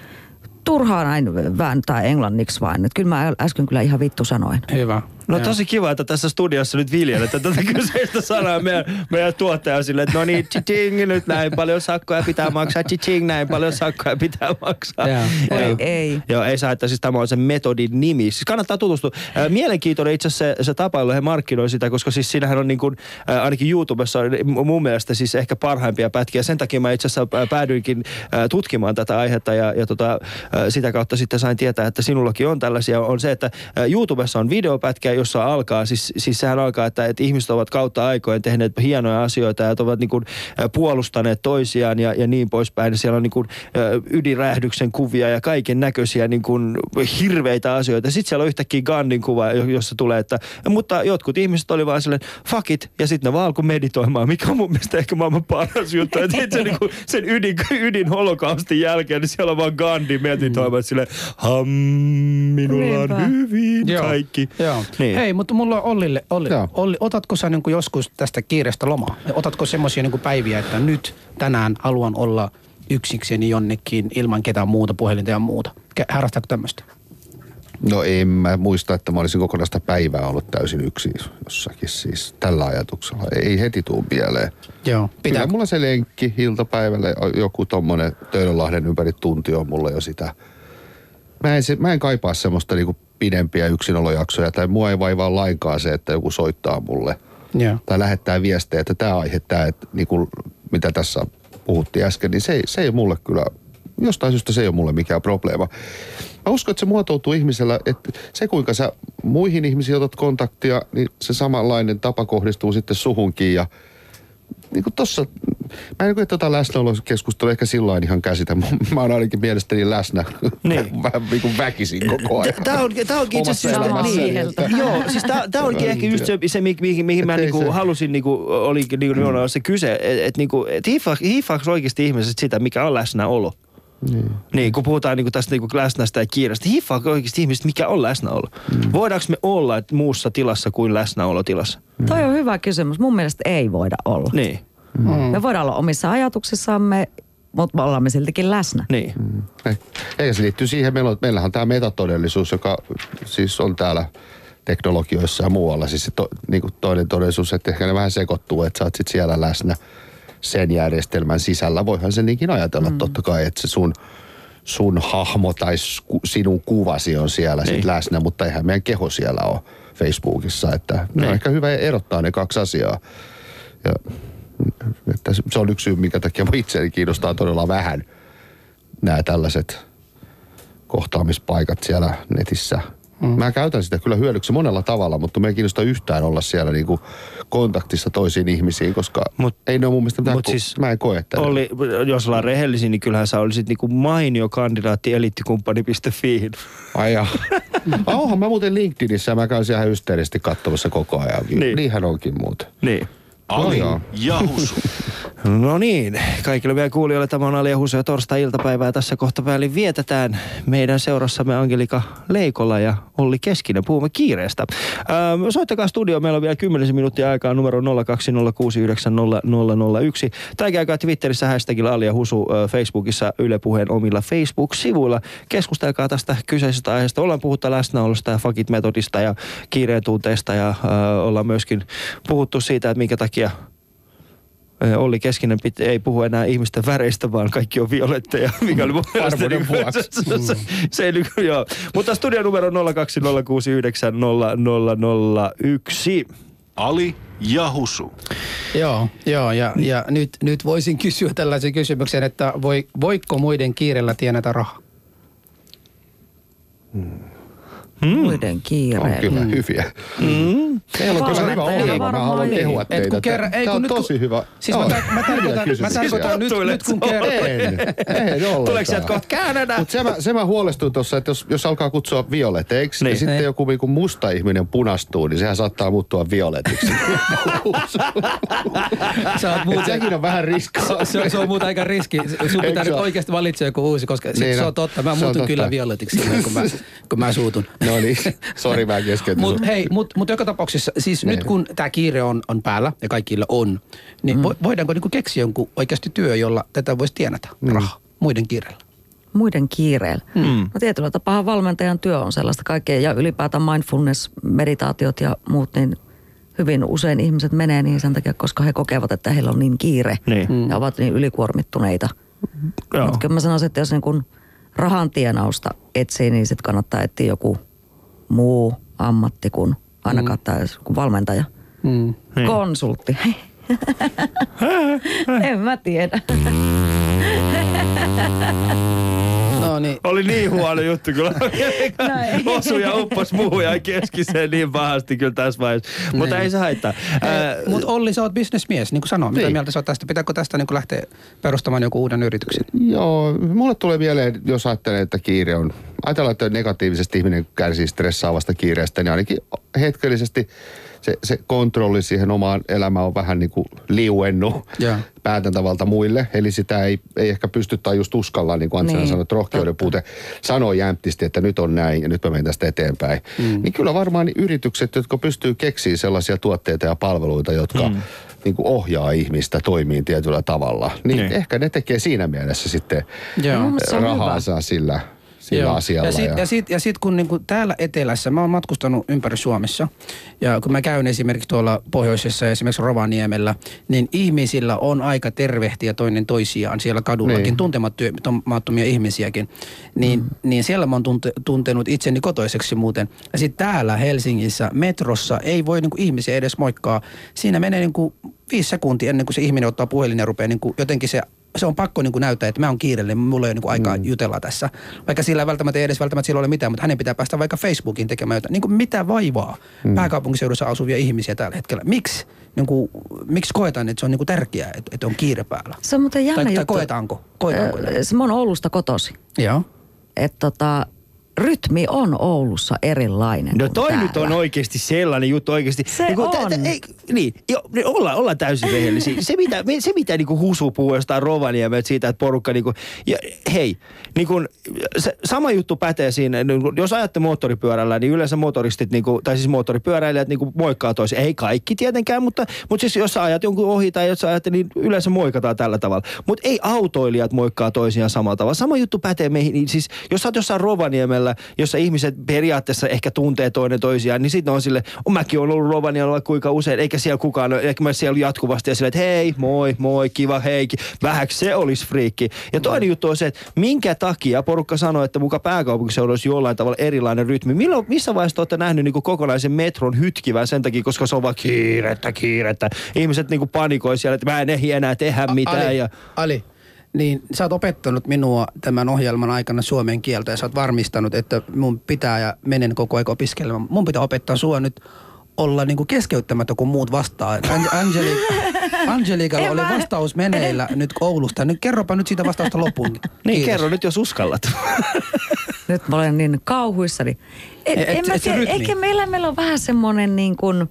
turhaa näin vääntää englanniksi vaan. Että kyllä mä äsken kyllä ihan vittu sanoin. Hyvä. No Joo. tosi kiva, että tässä studiossa nyt viljelette tätä kyseistä sanaa meidän, meidän tuottaja sille, että no niin, ching, nyt näin paljon sakkoja pitää maksaa, ching, näin paljon sakkoja pitää maksaa. Joo. Joo. ei. Joo, ei saa, että siis tämä on se metodin nimi. Siis kannattaa tutustua. Mielenkiintoinen itse asiassa se, se tapa, jolla he markkinoi sitä, koska siis siinähän on niin kuin, ainakin YouTubessa on mun mielestä siis ehkä parhaimpia pätkiä. Sen takia mä itse asiassa ää, päädyinkin ää, tutkimaan tätä aihetta ja, ja tota, sitä kautta sitten sain tietää, että sinullakin on tällaisia. On se, että YouTubessa on videopätkä, jossa alkaa, siis, siis sehän alkaa, että, että ihmiset ovat kautta aikojen tehneet hienoja asioita ja ovat niin kuin, puolustaneet toisiaan ja, ja niin poispäin. Siellä on niin kuin, ää, ydinräjähdyksen kuvia ja kaiken näköisiä niin kuin hirveitä asioita. Sitten siellä on yhtäkkiä Gandhin kuva, jo- jossa tulee, että mutta jotkut ihmiset oli vaan silleen, fuck it, ja sitten ne vaan alkoi meditoimaan, mikä on mun mielestä ehkä maailman paras juttu. Että itse niin kuin sen ydin, ydin holokaustin jälkeen, niin siellä on vaan Gandhi meditoimaan silleen, ham, minulla Niinpä. on hyvin Joo. kaikki. Joo. Niin. Hei, mutta mulla on Ollille, Olli, Joo. Olli otatko sä niin joskus tästä kiireestä lomaa? Ja Otatko semmoisia niin päiviä, että nyt tänään haluan olla yksikseni jonnekin ilman ketään muuta, puhelinta ja muuta? Harrastaako tämmöistä? No en mä muista, että mä olisin kokonaista päivää ollut täysin yksin jossakin siis tällä ajatuksella. Ei heti tuu mieleen. Joo. Pitää. Pitää, Kyllä mulla se lenkki iltapäivälle, joku tommonen Töölönlahden ympäri tunti on mulla jo sitä. Mä en, se, mä en kaipaa semmoista niinku pidempiä yksinolojaksoja, tai mua ei vaivaa lainkaan se, että joku soittaa mulle. Joo. Tai lähettää viestejä, että tämä aihe, tää, että niinku, mitä tässä puhuttiin äsken, niin se, se ei mulle kyllä, jostain syystä se ei ole mulle mikään probleema. Mä uskon, että se muotoutuu ihmisellä, että se kuinka sä muihin ihmisiin otat kontaktia, niin se samanlainen tapa kohdistuu sitten suhunkin ja niin kuin tossa, mä en niin tota läsnäolokeskustelua ehkä sillä lailla ihan käsitä. Mä oon ainakin mielestäni läsnä Niin. vähän niin kuin väkisin koko ajan. Tämä on, tää onkin itse asiassa... Niin, joo, siis tämä onkin ehkä just se, se mihin, mihin, mihin mä niinku se- halusin, niinku, oli niinku, mm. se kyse, että et, niinku, et hiifaaks, hiifaaks oikeasti ihmiset sitä, mikä on läsnäolo. Niin. niin, kun puhutaan niinku tästä niinku läsnästä ja kiireestä, hiifaako oikeasti ihmiset, mikä on läsnäolo? Mm. Voidaanko me olla et muussa tilassa kuin läsnäolotilassa? Mm. Toi on hyvä kysymys. Mun mielestä ei voida olla. Niin, Mm. Me voidaan olla omissa ajatuksissamme, mutta me ollaan me siltikin läsnä. niin. Ei, Eikä se liittyy siihen, meillä on, meillähän on tämä metatodellisuus, joka siis on täällä teknologioissa ja muualla. Siis se to, niin kuin toinen todellisuus, että ehkä ne vähän sekoittuu, että sä oot sit siellä läsnä sen järjestelmän sisällä. Voihan se niinkin ajatella mm. totta kai, että se sun, sun hahmo tai sku, sinun kuvasi on siellä niin. sit läsnä, mutta eihän meidän keho siellä ole Facebookissa. Että niin. On ehkä hyvä erottaa ne kaksi asiaa. Ja, että se- on yksi syy, minkä takia itseäni kiinnostaa todella vähän nämä tällaiset kohtaamispaikat siellä netissä. Mm. Mä käytän sitä kyllä hyödyksi monella tavalla, mutta me ei kiinnosta yhtään olla siellä niinku kontaktissa toisiin ihmisiin, koska Mut, ei ne ole mun mielestä mitään, mut siis mä en koe, että Olli, jos ollaan rehellisiä, niin kyllähän sä olisit niinku mainio kandidaatti eliittikumppani.fiihin. Ai jaa. Ah, Onhan mä muuten LinkedInissä ja mä käyn siellä ihan hysteerisesti katsomassa koko ajan. Niin. Niinhän onkin muuten. Niin. Ali ja. No niin, kaikille vielä kuulijoille tämä on Ali ja Huso ja torstai-iltapäivää. Tässä kohta väliin vietetään meidän seurassamme Angelika Leikola ja Olli Keskinen. Puhumme kiireestä. Ähm, soittakaa studio, meillä on vielä 10 minuuttia aikaa numero 020690001. Tai käykää Twitterissä hashtagilla Ali ja Husu, äh, Facebookissa Yle Puheen omilla Facebook-sivuilla. Keskustelkaa tästä kyseisestä aiheesta. Ollaan puhuttu läsnäolosta ja fakit metodista ja kiireen tunteista ja äh, ollaan myöskin puhuttu siitä, että minkä takia Ö, Olli Keskinen pit, ei puhu enää ihmisten väreistä, vaan kaikki on violetteja, mikä oli mun mielestä... Niin se, se, se, niin joo. Mutta studio numero 020690001. Ali ja Husu. Joo, joo ja, ja nyt, nyt voisin kysyä tällaisen kysymyksen, että voi, voiko muiden kiirellä tienata rahaa? Muiden On kiireellä. kyllä hyviä. Teillä on kyllä hyvä ohjelma. Mä haluan ei. kehua Et teitä. kun kerran, ei Tämä kun on nyt kun- tosi hyvä. Siis mä, mä, tarkoitan, mä tarkoitan nyt, nyt kun kerran. En, en ollenkaan. Tuleeko sieltä kohta Kanada? Mutta se, mä- se mä huolestuin tuossa, että jos, jos alkaa kutsua violeteiksi, niin. Niin. ja sitten Niin. joku niinku musta ihminen punastuu, niin sehän saattaa muuttua violetiksi. Sä oot Et muuten, sekin on vähän riskaa. se, se on muuten aika riski. Sun pitää nyt oikeasti valitse joku uusi, koska niin Niin se on. on totta. Mä on muutun kyllä violetiksi silloin, kun mä, kun mä suutun. No niin, sori mä keskeytin. Mutta hei, mutta mut joka tapauksessa, siis Niin. nyt kun tämä kiire on, on päällä ja kaikilla on, niin vo, voidaanko niinku keksiä jonkun oikeasti työ, jolla tätä voisi tienata rahaa muiden kiireellä? Muiden kiireellä. Mm. No tietyllä tapaa valmentajan työ on sellaista kaikkea ja ylipäätään mindfulness, meditaatiot ja muut, niin hyvin usein ihmiset menee niin sen takia, koska he kokevat, että heillä on niin kiire Niin. mm. ja ovat niin ylikuormittuneita. Joo. Mutta kyllä mä sanoisin, että jos niin kun rahan tienausta etsii, niin sitten kannattaa etsiä joku muu ammatti kuin ainakaan mm. kuin valmentaja. Mm. Niin. Konsultti. en mä tiedä. No niin. Oli niin huono juttu kyllä. Näin. Osui ja uppos muuhun ja keskiseen niin pahasti kyllä tässä vaiheessa. Mutta ei se haittaa. Ää, Mutta Olli, sä oot bisnesmies, niin kuin sanoin. Mitä Niin. mieltä sä oot tästä? Pitääkö tästä niin lähteä perustamaan joku uuden yrityksen? Joo, mulle tulee mieleen, jos ajattelee, että kiire on, ajatellaan, että negatiivisesti ihminen kärsii stressaavasta kiireestä, niin ainakin hetkellisesti se, se kontrolli siihen omaan elämään on vähän niin kuin liuennut Joo. päätäntävalta muille. Eli sitä ei, ei ehkä pysty tai just uskalla, niin kuin Antsina Niin, sanoi, että rohkeuden puute sanoo jämptisti, että nyt on näin ja nyt mä menen tästä eteenpäin. Mm. Niin kyllä varmaan niin yritykset, jotka pystyy keksiä sellaisia tuotteita ja palveluita, jotka mm. niin kuin ohjaa ihmistä toimiin tietyllä tavalla, niin, Niin. ehkä ne tekee siinä mielessä sitten Joo. Rahaa saa sillä, sillä Joo. asialla. Ja sitten ja sit, ja sit, kun niinku täällä etelässä, mä oon matkustanut ympäri Suomessa, ja kun mä käyn esimerkiksi tuolla pohjoisessa, esimerkiksi Rovaniemellä, niin ihmisillä on aika tervehtiä toinen toisiaan siellä kadullakin, Niin. niin. tuntemattomia ihmisiäkin. Niin, mm. niin siellä mä oon tunte, tuntenut itseni kotoiseksi muuten. Ja sitten täällä Helsingissä, metrossa, ei voi niinku ihmisiä edes moikkaa. Siinä menee niinku viisi sekuntia ennen kuin se ihminen ottaa puhelin ja rupeaa niinku jotenkin se se on pakko niin kuin näyttää, että mä oon kiireellinen, mulla ei ole niin kuin aikaa mm. jutella tässä. Vaikka sillä ei välttämättä ei edes välttämättä sillä ole mitään, mutta hänen pitää päästä vaikka Facebookin tekemään jotain. Niin kuin mitä vaivaa mm. pääkaupunkiseudussa asuvia ihmisiä tällä hetkellä? Miksi, niin kuin, miksi koetaan, että se on niin kuin tärkeää, että, että on kiire päällä? Se on muuten jännä Tai, tai juttu. koetaanko? koetaanko näin? Ö, Se oon Oulusta kotosi. Joo. Että tota, rytmi on Oulussa erilainen No toi täällä. nyt on oikeasti sellainen juttu oikeasti. Se tä- on. tä- ei, niin, jo, niin ollaan, ollaan täysin rehellisiä. Se mitä, se mitä niinku Husu puhuu jostain Rovaniemeltä siitä, että porukka niinku, ja hei, niinku, se, sama juttu pätee siinä, niinku, jos ajatte moottoripyörällä, niin yleensä motoristit, niinku, tai siis moottoripyöräilijät niinku moikkaa toisiaan. Ei kaikki tietenkään, mutta, mutta siis jos sä ajat jonkun ohi tai jos sä ajat, niin yleensä moikataan tällä tavalla. Mutta ei autoilijat moikkaa toisiaan samalla tavalla. Sama juttu pätee meihin, niin siis jos sä oot jossain Rovaniemellä, jossa ihmiset periaatteessa ehkä tuntee toinen toisiaan, niin sitten on sille, on mäkin on ollut Rovaniemellä kuinka usein, eikä siellä kukaan ole, ehkä mä siellä jatkuvasti ja sille, että hei, moi, moi, kiva, hei, vähäksi se olisi friikki. Ja toinen juttu on se, että minkä takia porukka sanoo, että muka pääkaupunkiseudulla olisi jollain tavalla erilainen rytmi. Milloin, missä vaiheessa te olette nähnyt niin kokonaisen metron hytkivän sen takia, koska se on vaan kiirettä, kiirettä. Ihmiset niin panikoi siellä, että mä en ehdi enää tehdä mitään. Ali, ja... Ali, niin sä oot opettanut minua tämän ohjelman aikana suomen kieltä ja sä oot varmistanut, että mun pitää ja menen koko ajan opiskelemaan. Mun pitää opettaa sua nyt olla niinku keskeyttämättä, kun muut vastaa. Angeli, Angelikalla En oli mä- vastaus meneillä nyt Oulusta. Nyt kerropa nyt siitä vastausta loppuun. Niin, Kiitos. kerro nyt, jos uskallat. Nyt mä olen niin kauhuissani. Et, Et- en et mä tiedä, ehkä meillä, meillä on vähän semmoinen niin kuin...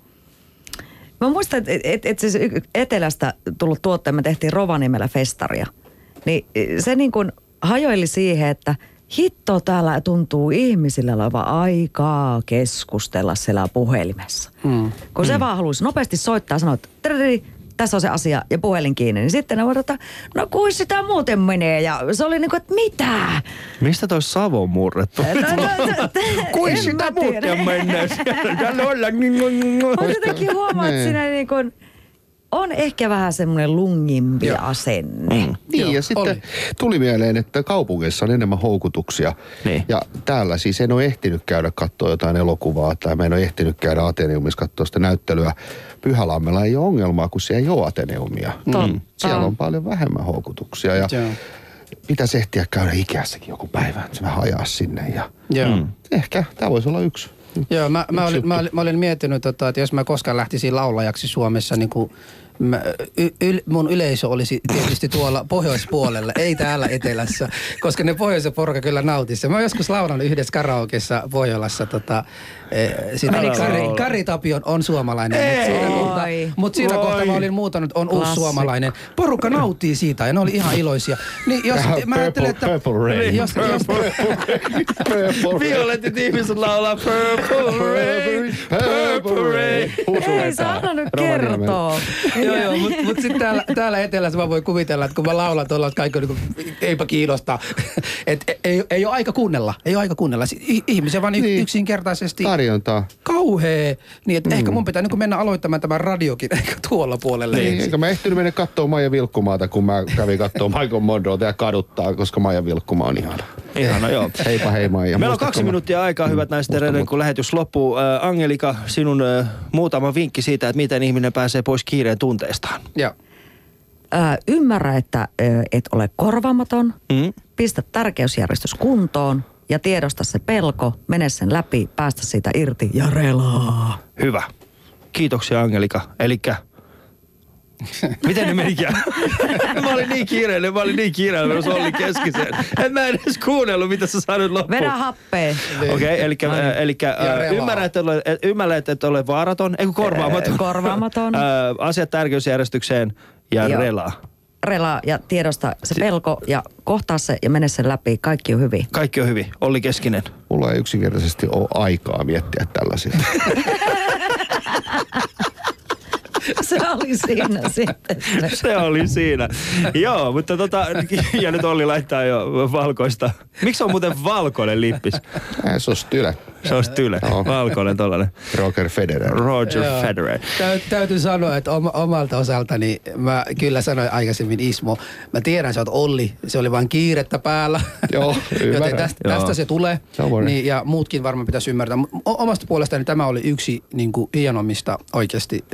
Mä muistan, että et, et siis etelästä tullut tuottaja, me tehtiin Rovaniemellä festaria. Niin se niin kuin hajoili siihen, että hitto täällä tuntuu ihmisillä olevan aikaa keskustella siellä puhelimessa. Mm. Kun se vaan halusi nopeasti soittaa ja sanoa, että "Trrrri, tässä on se asia ja puhelin kiinni. Niin sitten ne voivat, että no kuin sitä muuten menee. Ja se oli niin kuin, että mitä? Mistä toi Savo murrettu? No, no, no, Kuin sitä muuten olla. Mutta jotenkin huomaa, että Niin. siinä niin kuin on ehkä vähän semmoinen lungimpi Joo. asenne. Niin, Joo, ja sitten oli. tuli mieleen, että kaupungeissa on enemmän houkutuksia. Niin. Ja täällä siis en ole ehtinyt käydä katsoa jotain elokuvaa, tai mä en ole ehtinyt käydä Ateneumissa katsoa sitä näyttelyä. Pyhälammella ei ole ongelmaa, kun siellä ei ole Ateneumia. Totta. Siellä on paljon vähemmän houkutuksia. Ja Joo. pitäisi ehtiä käydä Ikeassakin joku päivä, että mä ajaa sinne. Ja Joo. Mm. ehkä tämä voisi olla yksi. Joo, mä, mä, olin, mä, olin, mä olin miettinyt, tota, että jos mä koskaan lähtisin laulajaksi Suomessa, niin kuin mä, y, y, mun yleisö olisi tietysti tuolla pohjoispuolella, ei täällä etelässä, koska ne pohjoisen porukka kyllä nautisi. Mä joskus laulannut yhdessä karaokeessa Pohjolassa. Tota, eh, oli Älä Kari. Kari Tapion on suomalainen, mutta siinä, kohta, mut siinä kohtaa mä olin muutanut, on uusi suomalainen. Porukka nauttii siitä ja ne oli ihan iloisia. Niin jos, mä ajattelin, että... Purple Rain. Jos, jos, Violetit ihmiset laulaa Purple Rain, Purple Rain. Ei saa nyt kertoa. Joo, joo, mutta mut sitten täällä, täällä etelässä mä voin kuvitella, että kun mä laulan tuolla, että kaikki on niin kuin, eipä kiinnosta. Et ei, ei ole aika kuunnella, ei ole aika kuunnella. Ihmisen vaan niin. Niin. yksinkertaisesti Tarjontaa. kauhea. Niin, että mm. ehkä mun pitää niin mennä aloittamaan tämän radiokin ehkä tuolla puolelle. Niin, eikä mä ehtinyt mennä katsoa Maija Vilkkumaata, kun mä kävin katsoa Michael Monroeta ja kaduttaa, koska Maija Vilkkuma on ihana. Ihana, joo. Heipä hei Maija. Meillä on kaksi mä- minuuttia aikaa, hyvät naiset ja herrat, kun lähetys loppuu. Äh, Angelika, sinun äh, muutama vinkki siitä, että miten ihminen pääsee pois kiireen tunteistaan. Joo. Ö, ymmärrä, että ö, et ole korvaamaton. Mm. Pistä tärkeysjärjestys kuntoon ja tiedosta se pelko, mene sen läpi, päästä siitä irti ja relaa. Hyvä. Kiitoksia Angelika. Elikkä, miten ne menikään? mä olin niin kiireinen, mä olin niin kiireinen, jos Olli keskisen. En mä edes kuunnellut, mitä sä sanoit loppuun. Vedä happea. Okei, okay, eli, äh, eli äh, relaa. ymmärrät, että ole, ymmärrät, että ole vaaraton, ei korvaamaton. Korvaamaton. asiat tärkeysjärjestykseen ja Joo. relaa. Relaa ja tiedosta se pelko ja kohtaa se ja mene sen läpi. Kaikki on hyvin. Kaikki on hyvin. Olli Keskinen. Mulla ei yksinkertaisesti ole aikaa miettiä tällaisia. Se oli siinä sitten. Se oli siinä. Joo, mutta tota, ja nyt Olli laittaa jo valkoista. Miksi on muuten valkoinen lippis? Se on style. Se on tyle. Joo. Valkoinen tollanen. Roger Federer. Roger Joo. Federer. Täy, täytyy sanoa, että oma, omalta osaltani mä kyllä sanoin aikaisemmin Ismo, mä tiedän sä oot Olli, se oli vain kiirettä päällä. Joo, Joten tästä, Joo. tästä se tulee. Niin, ja muutkin varmaan pitäisi ymmärtää. O- Omasta puolestani tämä oli yksi niin kuin, hienommista oikeasti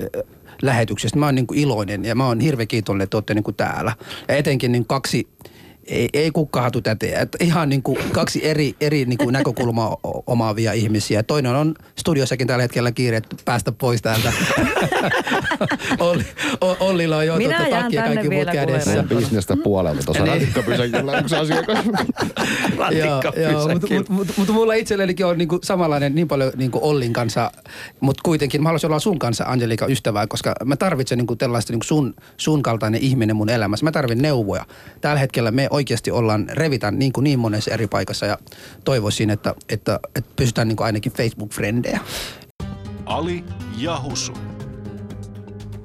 äh, lähetyksistä. Mä oon niin kuin, iloinen ja mä oon hirveän kiitollinen, että olette niin kuin, täällä. Ja etenkin niin kaksi ei, ei kukkahatu tätä. Että ihan niin kuin kaksi eri, eri niin kuin näkökulmaa omaavia ihmisiä. Toinen on studiossakin tällä hetkellä kiire, että päästä pois täältä. Olli, O- Ollilla on jo Minä tuota, jään takki ja tänne kaikki muut kädessä. Se on bisnestä puolelta tuossa Niin. ratikkapysäkillä yksi asiakas. Joo, joo mutta mut, mut, mut mulla itsellenikin on niinku samanlainen niin paljon niinku Ollin kanssa, mutta kuitenkin mä haluaisin olla sun kanssa Angelika ystävää, koska mä tarvitsen niinku tällaista niinku sun, sun kaltainen ihminen mun elämässä. Mä tarvitsen neuvoja. Tällä hetkellä me oikeasti ollaan revitän niin, kuin niin monessa eri paikassa ja toivoisin, että, että, että pysytään niinku ainakin Facebook-frendejä. Ali ja Husu.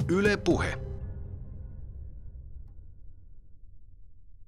Yle Puhe.